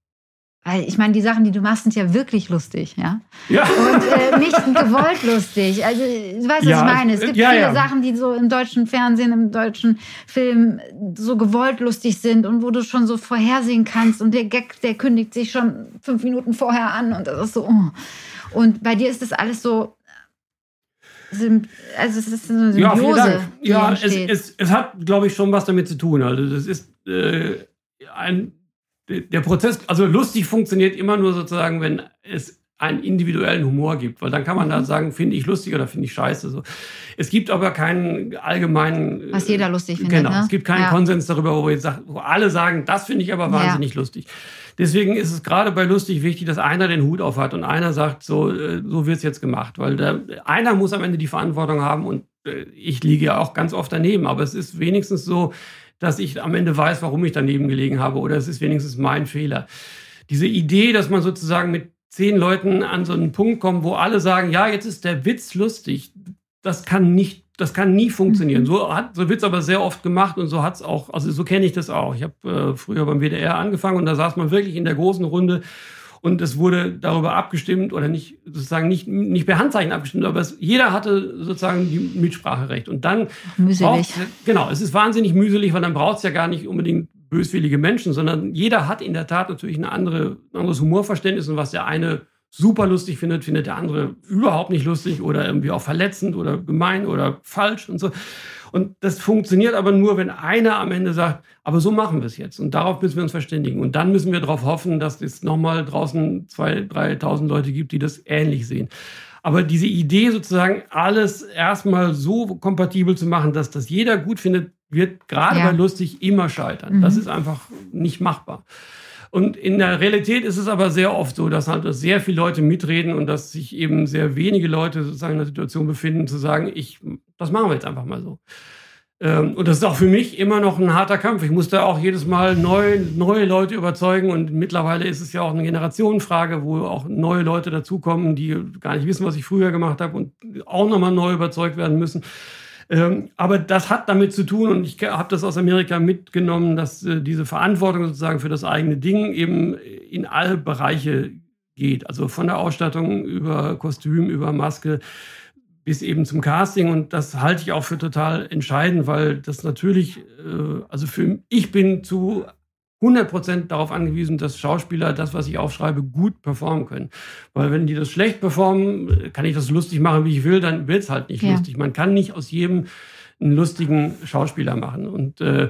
weil ich meine, die Sachen, die du machst, sind ja wirklich lustig, ja. ja. Und äh, nicht gewollt lustig. Also, du weißt, ja, was ich meine. Es gibt ja, viele ja. Sachen, die so im deutschen Fernsehen, im deutschen Film so gewollt lustig sind und wo du schon so vorhersehen kannst und der Gag, der kündigt sich schon fünf Minuten vorher an und das ist so. Oh. Und bei dir ist das alles so also es ist eine Symbiose. Ja, ja es, es, es, hat, glaube ich, schon was damit zu tun. Also das ist äh, ein der Prozess, also lustig funktioniert immer nur sozusagen, wenn es einen individuellen Humor gibt, weil dann kann man da mhm. sagen, finde ich lustig oder finde ich scheiße. So. Es gibt aber keinen allgemeinen. Was jeder lustig findet. Genau. Ne? Es gibt keinen ja. Konsens darüber, wo, jetzt wo alle sagen, das finde ich aber wahnsinnig ja. lustig. Deswegen ist es gerade bei lustig wichtig, dass einer den Hut auf hat und einer sagt, so, äh, so wird's jetzt gemacht. Weil der, einer muss am Ende die Verantwortung haben und äh, ich liege ja auch ganz oft daneben, aber es ist wenigstens so, dass ich am Ende weiß, warum ich daneben gelegen habe oder es ist wenigstens mein Fehler. diese Idee, dass man sozusagen mit zehn Leuten an so einen Punkt kommt, wo alle sagen, ja, jetzt ist der Witz lustig, das kann nicht, das kann nie funktionieren. Mhm. So hat so wird's aber sehr oft gemacht und so hat's auch, also so kenne ich das auch. Ich habe äh, früher beim WDR angefangen und da saß man wirklich in der großen Runde und es wurde darüber abgestimmt oder nicht sozusagen nicht, nicht per Handzeichen abgestimmt, aber es, jeder hatte sozusagen die Mitspracherecht. Und dann mühselig. Genau, es ist wahnsinnig mühselig, weil dann braucht es ja gar nicht unbedingt böswillige Menschen, sondern jeder hat in der Tat natürlich eine andere, ein anderes Humorverständnis und was der eine super lustig findet, findet der andere überhaupt nicht lustig oder irgendwie auch verletzend oder gemein oder falsch und so. Und das funktioniert aber nur, wenn einer am Ende sagt, aber so machen wir es jetzt. Und darauf müssen wir uns verständigen. Und dann müssen wir darauf hoffen, dass es nochmal draußen 2.000, 3.000 Leute gibt, die das ähnlich sehen. Aber diese Idee sozusagen, alles erstmal so kompatibel zu machen, dass das jeder gut findet, wird gerade ja. bei lustig immer scheitern. Mhm. Das ist einfach nicht machbar. Und in der Realität ist es aber sehr oft so, dass halt sehr viele Leute mitreden und dass sich eben sehr wenige Leute sozusagen in der Situation befinden, zu sagen, ich, das machen wir jetzt einfach mal so. Ähm, und das ist auch für mich immer noch ein harter Kampf. Ich musste auch jedes Mal neu, neue Leute überzeugen und mittlerweile ist es ja auch eine Generationenfrage, wo auch neue Leute dazukommen, die gar nicht wissen, was ich früher gemacht habe und auch nochmal neu überzeugt werden müssen. Ähm, aber das hat damit zu tun, und ich habe das aus Amerika mitgenommen, dass äh, diese Verantwortung sozusagen für das eigene Ding eben in alle Bereiche geht. Also von der Ausstattung über Kostüm, über Maske bis eben zum Casting. Und das halte ich auch für total entscheidend, weil das natürlich, äh, also für ich bin zu 100% darauf angewiesen, dass Schauspieler das, was ich aufschreibe, gut performen können. Weil wenn die das schlecht performen, kann ich das lustig machen, wie ich will, dann wird es halt nicht ja. lustig. Man kann nicht aus jedem einen lustigen Schauspieler machen. Und äh,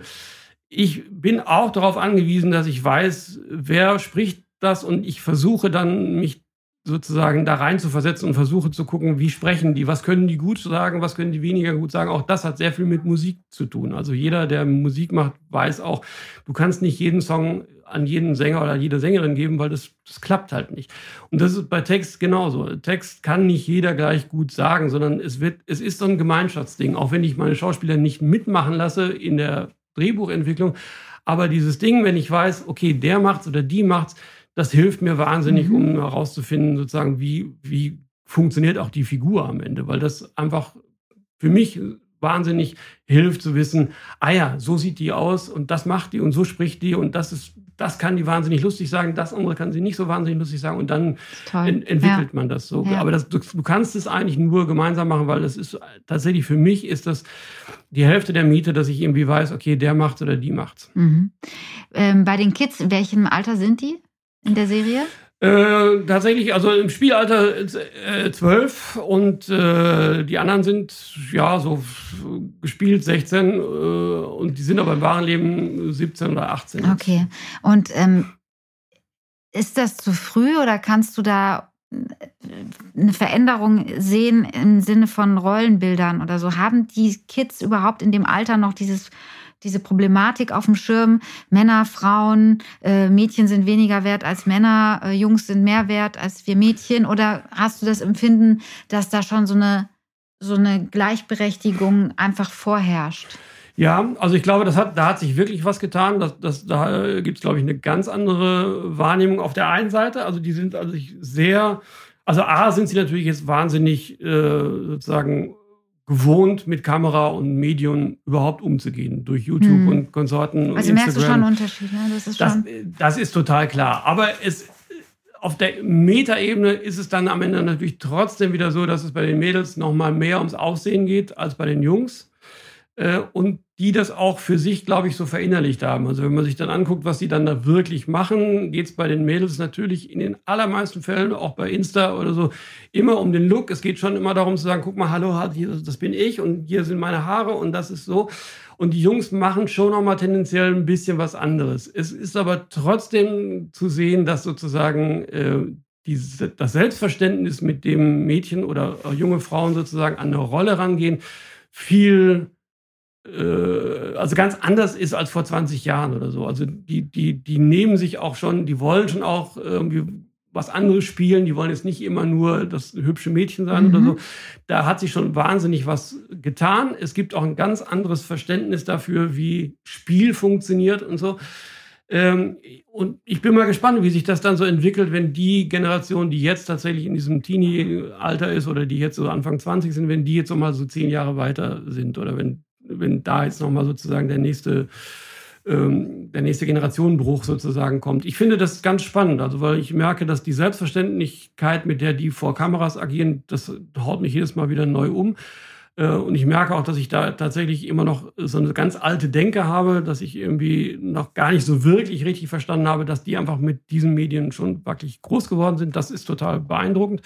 ich bin auch darauf angewiesen, dass ich weiß, wer spricht das und ich versuche dann, mich sozusagen da rein zu versetzen und versuche zu gucken, wie sprechen die, was können die gut sagen, was können die weniger gut sagen. Auch das hat sehr viel mit Musik zu tun. Also jeder, der Musik macht, weiß auch, du kannst nicht jeden Song an jeden Sänger oder jede Sängerin geben, weil das, das klappt halt nicht. Und das ist bei Text genauso. Text kann nicht jeder gleich gut sagen, sondern es wird, es ist so ein Gemeinschaftsding. Auch wenn ich meine Schauspieler nicht mitmachen lasse in der Drehbuchentwicklung. Aber dieses Ding, wenn ich weiß, okay, der macht's oder die macht's, das hilft mir wahnsinnig, mhm. um herauszufinden, sozusagen, wie, wie funktioniert auch die Figur am Ende, weil das einfach für mich wahnsinnig hilft zu wissen, ah ja, so sieht die aus und das macht die und so spricht die und das ist, das kann die wahnsinnig lustig sagen, das andere kann sie nicht so wahnsinnig lustig sagen und dann en entwickelt ja. man das so. Ja. Aber das, du, du, kannst es eigentlich nur gemeinsam machen, weil das ist tatsächlich für mich ist das die Hälfte der Miete, dass ich irgendwie weiß, okay, der macht's oder die macht's. Mhm. Ähm, bei den Kids, in welchem Alter sind die? In der Serie? Äh, tatsächlich, also im Spielalter äh, 12 und äh, die anderen sind ja so gespielt 16 äh, und die sind aber im wahren Leben 17 oder 18. Okay. Und ähm, ist das zu früh oder kannst du da äh, eine Veränderung sehen im Sinne von Rollenbildern oder so? Haben die Kids überhaupt in dem Alter noch dieses diese Problematik auf dem Schirm. Männer, Frauen, äh, Mädchen sind weniger wert als Männer, äh, Jungs sind mehr wert als wir Mädchen? Oder hast du das Empfinden, dass da schon so eine, so eine Gleichberechtigung einfach vorherrscht? Ja, also ich glaube, das hat, da hat sich wirklich was getan. Das, das, da gibt es, glaube ich, eine ganz andere Wahrnehmung auf der einen Seite. Also die sind also sehr, also A sind sie natürlich jetzt wahnsinnig äh, sozusagen gewohnt, mit Kamera und Medien überhaupt umzugehen, durch YouTube hm. und Konsorten. Also und merkst du schon einen Unterschied, ne? Das ist, schon das, das ist total klar. Aber es, auf der Metaebene ist es dann am Ende natürlich trotzdem wieder so, dass es bei den Mädels noch mal mehr ums Aussehen geht als bei den Jungs. Äh, und die das auch für sich, glaube ich, so verinnerlicht haben. Also wenn man sich dann anguckt, was sie dann da wirklich machen, geht es bei den Mädels natürlich in den allermeisten Fällen, auch bei Insta oder so, immer um den Look. Es geht schon immer darum zu sagen, guck mal, hallo, das bin ich und hier sind meine Haare und das ist so. Und die Jungs machen schon noch mal tendenziell ein bisschen was anderes. Es ist aber trotzdem zu sehen, dass sozusagen äh, diese, das Selbstverständnis, mit dem Mädchen oder junge Frauen sozusagen an eine Rolle rangehen, viel äh, also ganz anders ist als vor 20 Jahren oder so. Also die, die, die nehmen sich auch schon, die wollen schon auch irgendwie was anderes spielen, die wollen jetzt nicht immer nur das hübsche Mädchen sein mhm. oder so. Da hat sich schon wahnsinnig was getan. Es gibt auch ein ganz anderes Verständnis dafür, wie Spiel funktioniert und so. Ähm, und ich bin mal gespannt, wie sich das dann so entwickelt, wenn die Generation, die jetzt tatsächlich in diesem Teenie-Alter ist oder die jetzt so Anfang 20 sind, wenn die jetzt noch mal so zehn Jahre weiter sind oder wenn, wenn da jetzt noch mal sozusagen der nächste ähm, der nächste Generationenbruch sozusagen kommt. Ich finde das ganz spannend, also weil ich merke, dass die Selbstverständlichkeit, mit der die vor Kameras agieren, das haut mich jedes Mal wieder neu um. Äh, und ich merke auch, dass ich da tatsächlich immer noch so eine ganz alte Denke habe, dass ich irgendwie noch gar nicht so wirklich richtig verstanden habe, dass die einfach mit diesen Medien schon wirklich groß geworden sind. Das ist total beeindruckend.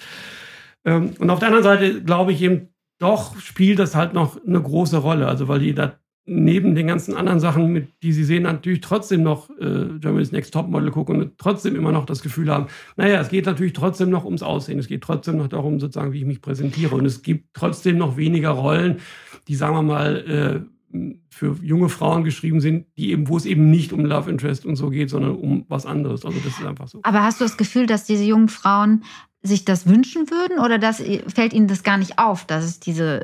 Ähm, und auf der anderen Seite glaube ich eben, doch spielt das halt noch eine große Rolle. Also weil die da neben den ganzen anderen Sachen, mit, die sie sehen, natürlich trotzdem noch äh, Germany's Next Topmodel gucken und trotzdem immer noch das Gefühl haben, naja, es geht natürlich trotzdem noch ums Aussehen, es geht trotzdem noch darum, sozusagen, wie ich mich präsentiere. Und es gibt trotzdem noch weniger Rollen, die, sagen wir mal, äh, für junge Frauen geschrieben sind, die eben, wo es eben nicht um Love Interest und so geht, sondern um was anderes. Also das ist einfach so. Aber hast du das Gefühl, dass diese jungen Frauen sich das wünschen würden oder das, fällt ihnen das gar nicht auf, dass es diese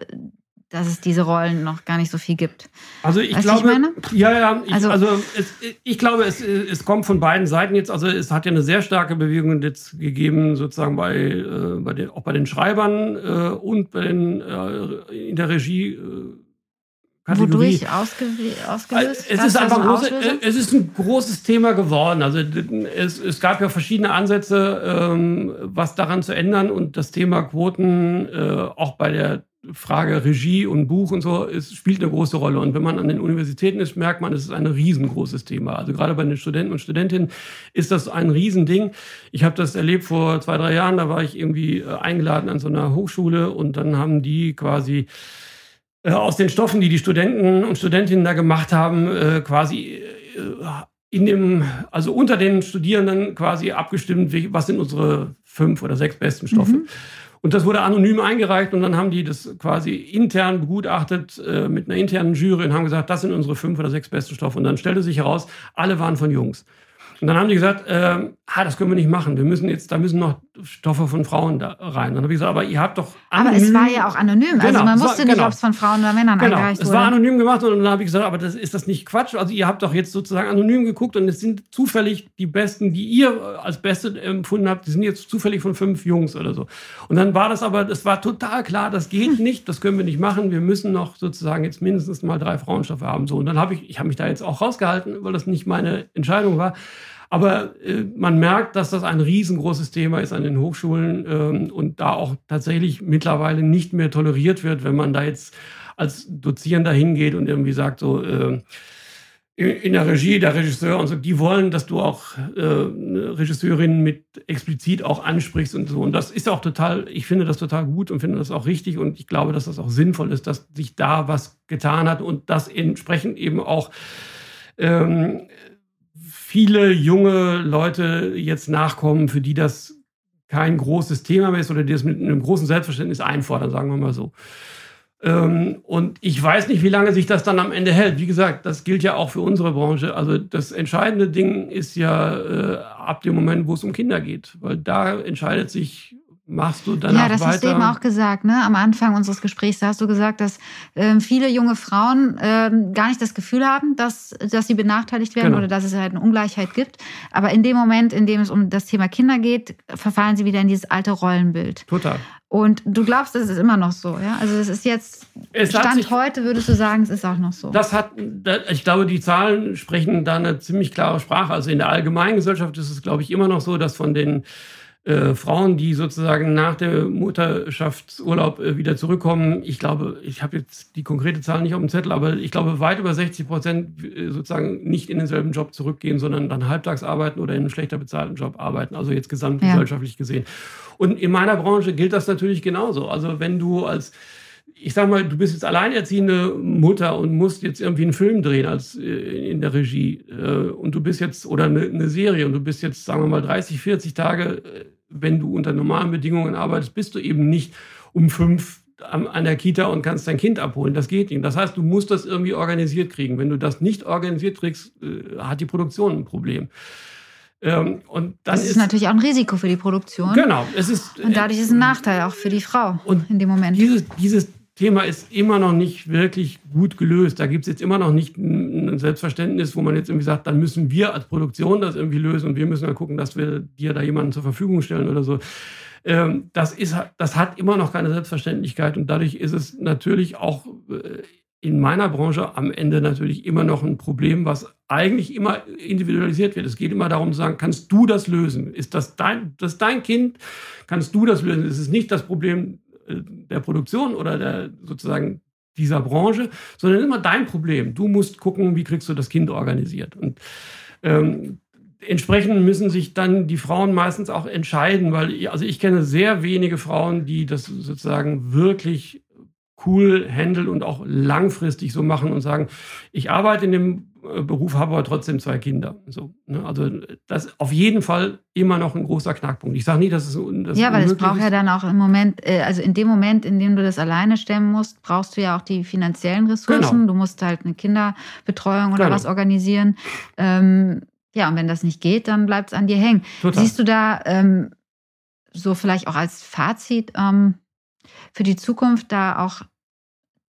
dass es diese Rollen noch gar nicht so viel gibt. Also ich weißt glaube, ich ja, ja, ich, also, also es, ich glaube, es, es kommt von beiden Seiten jetzt. Also es hat ja eine sehr starke Bewegung jetzt gegeben, sozusagen bei, äh, bei den, auch bei den Schreibern äh, und bei den, äh, in der Regie. Äh, Kategorie. Wodurch ausge ausgelöst? Es ist, einfach große, es ist ein großes Thema geworden. Also es, es gab ja verschiedene Ansätze, ähm, was daran zu ändern. Und das Thema Quoten äh, auch bei der Frage Regie und Buch und so, es spielt eine große Rolle. Und wenn man an den Universitäten ist, merkt man, es ist ein riesengroßes Thema. Also gerade bei den Studenten und Studentinnen ist das ein Riesending. Ich habe das erlebt vor zwei, drei Jahren, da war ich irgendwie äh, eingeladen an so einer Hochschule und dann haben die quasi äh, aus den Stoffen, die die Studenten und Studentinnen da gemacht haben, äh, quasi in dem, also unter den Studierenden quasi abgestimmt, was sind unsere fünf oder sechs besten Stoffe. Mhm. Und das wurde anonym eingereicht und dann haben die das quasi intern begutachtet äh, mit einer internen Jury und haben gesagt, das sind unsere fünf oder sechs besten Stoffe. Und dann stellte sich heraus, alle waren von Jungs. Und dann haben die gesagt, äh, ah, das können wir nicht machen. Wir müssen jetzt, da müssen noch Stoffe von Frauen da rein. Dann habe ich gesagt, aber ihr habt doch anonym. Aber es war ja auch anonym. Also genau, also man wusste war, nicht, genau. ob es von Frauen oder Männern genau, eingereicht wurde. Es war anonym gemacht und dann habe ich gesagt, aber das, ist das nicht Quatsch? Also ihr habt doch jetzt sozusagen anonym geguckt und es sind zufällig die Besten, die ihr als Beste empfunden habt, die sind jetzt zufällig von fünf Jungs oder so. Und dann war das aber, das war total klar, das geht hm. nicht, das können wir nicht machen. Wir müssen noch sozusagen jetzt mindestens mal drei Frauenstoffe haben. So und dann habe ich, ich habe mich da jetzt auch rausgehalten, weil das nicht meine Entscheidung war. Aber äh, man merkt, dass das ein riesengroßes Thema ist an den Hochschulen ähm, und da auch tatsächlich mittlerweile nicht mehr toleriert wird, wenn man da jetzt als Dozierender hingeht und irgendwie sagt, so äh, in der Regie, der Regisseur und so, die wollen, dass du auch äh, Regisseurinnen mit explizit auch ansprichst und so. Und das ist auch total, ich finde das total gut und finde das auch richtig und ich glaube, dass das auch sinnvoll ist, dass sich da was getan hat und dass entsprechend eben auch ähm, viele junge Leute jetzt nachkommen, für die das kein großes Thema mehr ist oder die das mit einem großen Selbstverständnis einfordern, sagen wir mal so. Ähm, und ich weiß nicht, wie lange sich das dann am Ende hält. Wie gesagt, das gilt ja auch für unsere Branche. Also das entscheidende Ding ist ja äh, ab dem Moment, wo es um Kinder geht, weil da entscheidet sich machst du danach Ja, das weiter? hast du eben auch gesagt, ne? Am Anfang unseres Gesprächs, da hast du gesagt, dass ähm, viele junge Frauen ähm, gar nicht das Gefühl haben, dass, dass sie benachteiligt werden genau. oder dass es halt eine Ungleichheit gibt. Aber in dem Moment, in dem es um das Thema Kinder geht, verfallen sie wieder in dieses alte Rollenbild. Total. Und du glaubst, das ist immer noch so, ja? Also es ist jetzt es Stand sich, heute, würdest du sagen, es ist auch noch so. Das hat, ich glaube, die Zahlen sprechen da eine ziemlich klare Sprache. Also in der Allgemeingesellschaft ist es, glaube ich, immer noch so, dass von den äh, Frauen, die sozusagen nach dem Mutterschaftsurlaub äh, wieder zurückkommen. Ich glaube, ich habe jetzt die konkrete Zahl nicht auf dem Zettel, aber ich glaube, weit über 60 Prozent äh, sozusagen nicht in denselben Job zurückgehen, sondern dann halbtags arbeiten oder in einem schlechter bezahlten Job arbeiten. Also jetzt gesamtgesellschaftlich ja. gesehen. Und in meiner Branche gilt das natürlich genauso. Also wenn du als ich sag mal, du bist jetzt alleinerziehende Mutter und musst jetzt irgendwie einen Film drehen als äh, in der Regie äh, und du bist jetzt oder eine, eine, Serie und du bist jetzt sagen wir mal 30, 40 Tage wenn du unter normalen Bedingungen arbeitest, bist du eben nicht um fünf an der Kita und kannst dein Kind abholen. Das geht nicht. Das heißt, du musst das irgendwie organisiert kriegen. Wenn du das nicht organisiert kriegst, äh, hat die Produktion ein Problem. Ähm, und dann das ist, ist, natürlich auch ein Risiko für die Produktion. Genau. Es ist, und dadurch ist es ein Nachteil auch für die Frau und in dem Moment. Dieses, dieses Thema ist immer noch nicht wirklich gut gelöst. Da gibt es jetzt immer noch nicht ein Selbstverständnis, wo man jetzt irgendwie sagt, dann müssen wir als Produktion das irgendwie lösen und wir müssen dann gucken, dass wir dir da jemanden zur Verfügung stellen oder so. Ähm, das, ist, das hat immer noch keine Selbstverständlichkeit und dadurch ist es natürlich auch äh, in meiner Branche am Ende natürlich immer noch ein Problem, was eigentlich immer individualisiert wird. Es geht immer darum zu sagen, kannst du das lösen? Ist das dein, das dein Kind? Kannst du das lösen? Es ist nicht das Problem der Produktion oder der sozusagen dieser Branche, sondern immer dein Problem. Du musst gucken, wie kriegst du das Kind organisiert. Und ähm, entsprechend müssen sich dann die Frauen meistens auch entscheiden, weil also ich kenne sehr wenige Frauen, die das sozusagen wirklich cool handeln und auch langfristig so machen und sagen, ich arbeite in dem äh, Beruf, habe aber trotzdem zwei Kinder. So, ne? Also das ist auf jeden Fall immer noch ein großer Knackpunkt. Ich sage nicht, dass es das Ja, weil es braucht ist. ja dann auch im Moment, äh, also in dem Moment, in dem du das alleine stemmen musst, brauchst du ja auch die finanziellen Ressourcen. Genau. Du musst halt eine Kinderbetreuung oder genau. was organisieren. Ähm, ja, und wenn das nicht geht, dann bleibt es an dir hängen. Total. Siehst du da ähm, so vielleicht auch als Fazit ähm, für die Zukunft da auch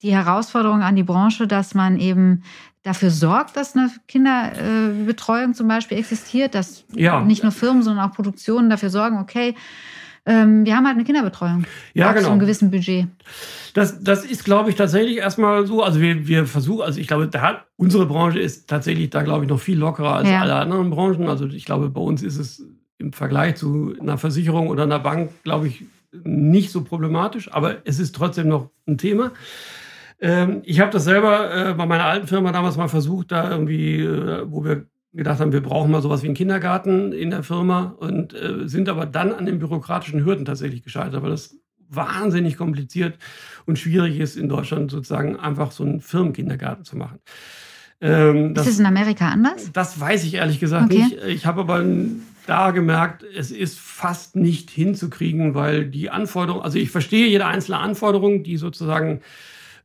die Herausforderung an die Branche, dass man eben dafür sorgt, dass eine Kinderbetreuung zum Beispiel existiert, dass ja. nicht nur Firmen, sondern auch Produktionen dafür sorgen, okay, ähm, wir haben halt eine Kinderbetreuung. Ja, genau. Zu einem gewissen Budget. Das, das ist, glaube ich, tatsächlich erstmal so. Also wir, wir versuchen, also ich glaube, da, unsere Branche ist tatsächlich da, glaube ich, noch viel lockerer als ja. alle anderen Branchen. Also ich glaube, bei uns ist es im Vergleich zu einer Versicherung oder einer Bank, glaube ich, nicht so problematisch, aber es ist trotzdem noch ein Thema. Ähm, ich habe das selber äh, bei meiner alten Firma damals mal versucht, da irgendwie, äh, wo wir gedacht haben, wir brauchen mal sowas wie einen Kindergarten in der Firma und äh, sind aber dann an den bürokratischen Hürden tatsächlich gescheitert, weil das wahnsinnig kompliziert und schwierig ist, in Deutschland sozusagen einfach so einen Firmenkindergarten zu machen. Ähm, das, ist es in Amerika anders? Das weiß ich ehrlich gesagt okay. nicht. Ich habe aber da gemerkt, es ist fast nicht hinzukriegen, weil die Anforderungen, also ich verstehe jede einzelne Anforderung, die sozusagen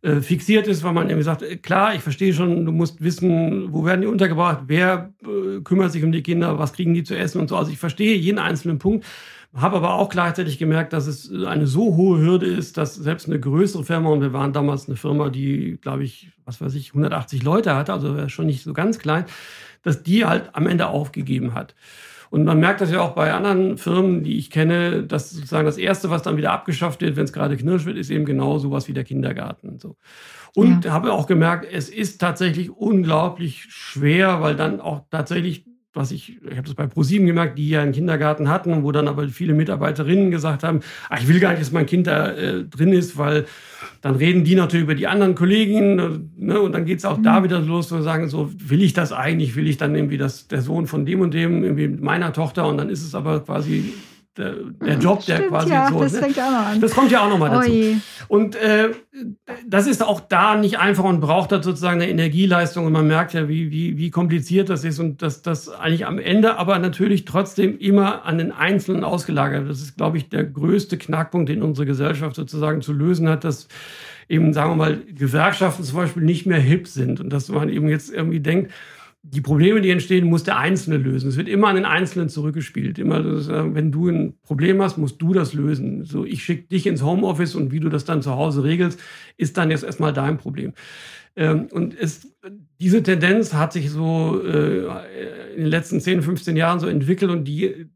äh, fixiert ist, weil man eben sagt, äh, klar, ich verstehe schon, du musst wissen, wo werden die untergebracht, wer äh, kümmert sich um die Kinder, was kriegen die zu essen und so. Also ich verstehe jeden einzelnen Punkt, habe aber auch gleichzeitig gemerkt, dass es eine so hohe Hürde ist, dass selbst eine größere Firma, und wir waren damals eine Firma, die, glaube ich, was weiß ich, 180 Leute hatte, also schon nicht so ganz klein, dass die halt am Ende aufgegeben hat. Und man merkt das ja auch bei anderen Firmen, die ich kenne, dass sozusagen das Erste, was dann wieder abgeschafft wird, wenn es gerade knirsch wird, ist eben genau sowas wie der Kindergarten. Und, so. und ja. habe auch gemerkt, es ist tatsächlich unglaublich schwer, weil dann auch tatsächlich was ich, ich habe das bei ProSieben gemerkt, die ja einen Kindergarten hatten, wo dann aber viele Mitarbeiterinnen gesagt haben, ach, ich will gar nicht, dass mein Kind da äh, drin ist, weil dann reden die natürlich über die anderen Kolleginnen ne, und dann geht es auch mhm. da wieder los, zu sagen, so will ich das eigentlich, will ich dann irgendwie das, der Sohn von dem und dem, irgendwie meiner Tochter und dann ist es aber quasi der, der Job, der Stimmt, quasi ja, so. Das ne? fängt auch noch an. Das kommt ja auch noch mal dazu. Oi. Und äh, das ist auch da nicht einfach und braucht da sozusagen eine Energieleistung. Und man merkt ja, wie, wie, wie kompliziert das ist und dass das eigentlich am Ende aber natürlich trotzdem immer an den Einzelnen ausgelagert. Das ist, glaube ich, der größte Knackpunkt, den unsere Gesellschaft sozusagen zu lösen hat, dass eben, sagen wir mal, Gewerkschaften zum Beispiel nicht mehr hip sind und dass man eben jetzt irgendwie denkt, die Probleme, die entstehen, muss der Einzelne lösen. Es wird immer an den Einzelnen zurückgespielt. Immer, wenn du ein Problem hast, musst du das lösen. So, ich schicke dich ins Homeoffice und wie du das dann zu Hause regelst, ist dann jetzt erstmal dein Problem. Ähm, und es, diese Tendenz hat sich so äh, in den letzten 10, 15 Jahren so entwickelt und die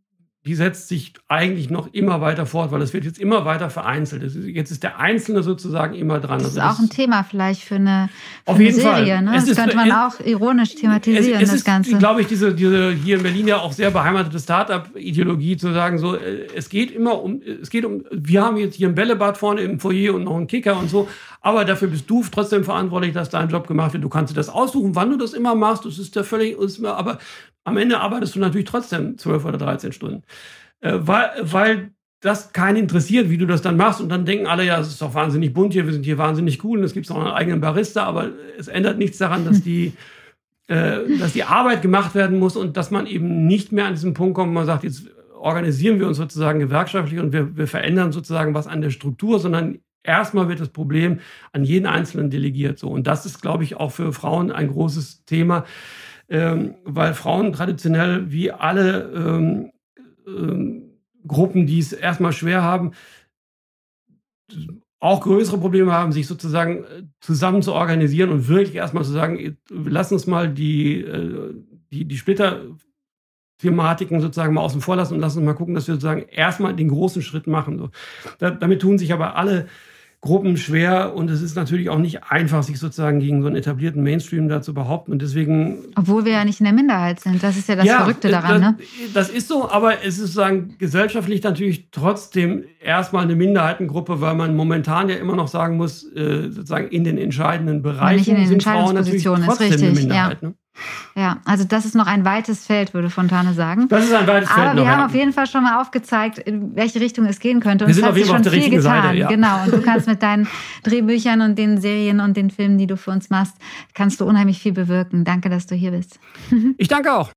die setzt sich eigentlich noch immer weiter fort, weil es wird jetzt immer weiter vereinzelt. Jetzt ist der Einzelne sozusagen immer dran. Das ist also auch ein Thema vielleicht für eine, für eine Serie. Fall. Ne? Das ist, könnte man auch ironisch thematisieren, es, es das Ganze. ist, glaube ich, diese, diese hier in Berlin ja auch sehr beheimatete Start-up-Ideologie zu sagen, so, äh, es geht immer um, es geht um, wir haben jetzt hier ein Bällebad vorne im Foyer und noch einen Kicker und so, aber dafür bist du trotzdem verantwortlich, dass dein Job gemacht wird. Du kannst dir das aussuchen, wann du das immer machst. Das ist ja völlig, aber am Ende arbeitest du natürlich trotzdem 12 oder 13 Stunden. Äh, weil, weil das keinen interessiert, wie du das dann machst. Und dann denken alle, ja, es ist doch wahnsinnig bunt hier, wir sind hier wahnsinnig cool und es gibt auch einen eigenen Barista, aber es ändert nichts daran, dass die, *laughs* äh, dass die Arbeit gemacht werden muss und dass man eben nicht mehr an diesen Punkt kommt, wo man sagt, jetzt organisieren wir uns sozusagen gewerkschaftlich und wir, wir verändern sozusagen was an der Struktur, sondern erstmal wird das Problem an jeden Einzelnen delegiert. So. Und das ist, glaube ich, auch für Frauen ein großes Thema ähm, weil Frauen traditionell wie alle ähm, ähm, Gruppen, die es erstmal schwer haben, auch größere Probleme haben, sich sozusagen äh, zusammen zu organisieren und wirklich erstmal zu sagen, lass uns mal die, äh, die, die Splitter Thematiken sozusagen mal außen vor lassen und lassen uns mal gucken, dass wir sozusagen erstmal den großen Schritt machen. So. Da, damit tun sich aber alle Gruppen schwer und es ist natürlich auch nicht einfach, sich sozusagen gegen so einen etablierten Mainstream da zu behaupten und deswegen. Obwohl wir ja nicht in der Minderheit sind, das ist ja das ja, Verrückte daran, das, ne? Das ist so, aber es ist sozusagen gesellschaftlich natürlich trotzdem erstmal eine Minderheitengruppe, weil man momentan ja immer noch sagen muss, äh, sozusagen in den entscheidenden Bereichen nicht in den sind Frauen natürlich trotzdem ist richtig, eine Minderheit. Ja. Ne? Ja, also das ist noch ein weites Feld, würde Fontane sagen. Das ist ein weites Feld. Aber wir haben ja. auf jeden Fall schon mal aufgezeigt, in welche Richtung es gehen könnte. Und wir sind auf jeden Fall auf der viel getan. Seite, ja. Genau. Und du kannst mit deinen Drehbüchern und den Serien und den Filmen, die du für uns machst, kannst du unheimlich viel bewirken. Danke, dass du hier bist. Ich danke auch.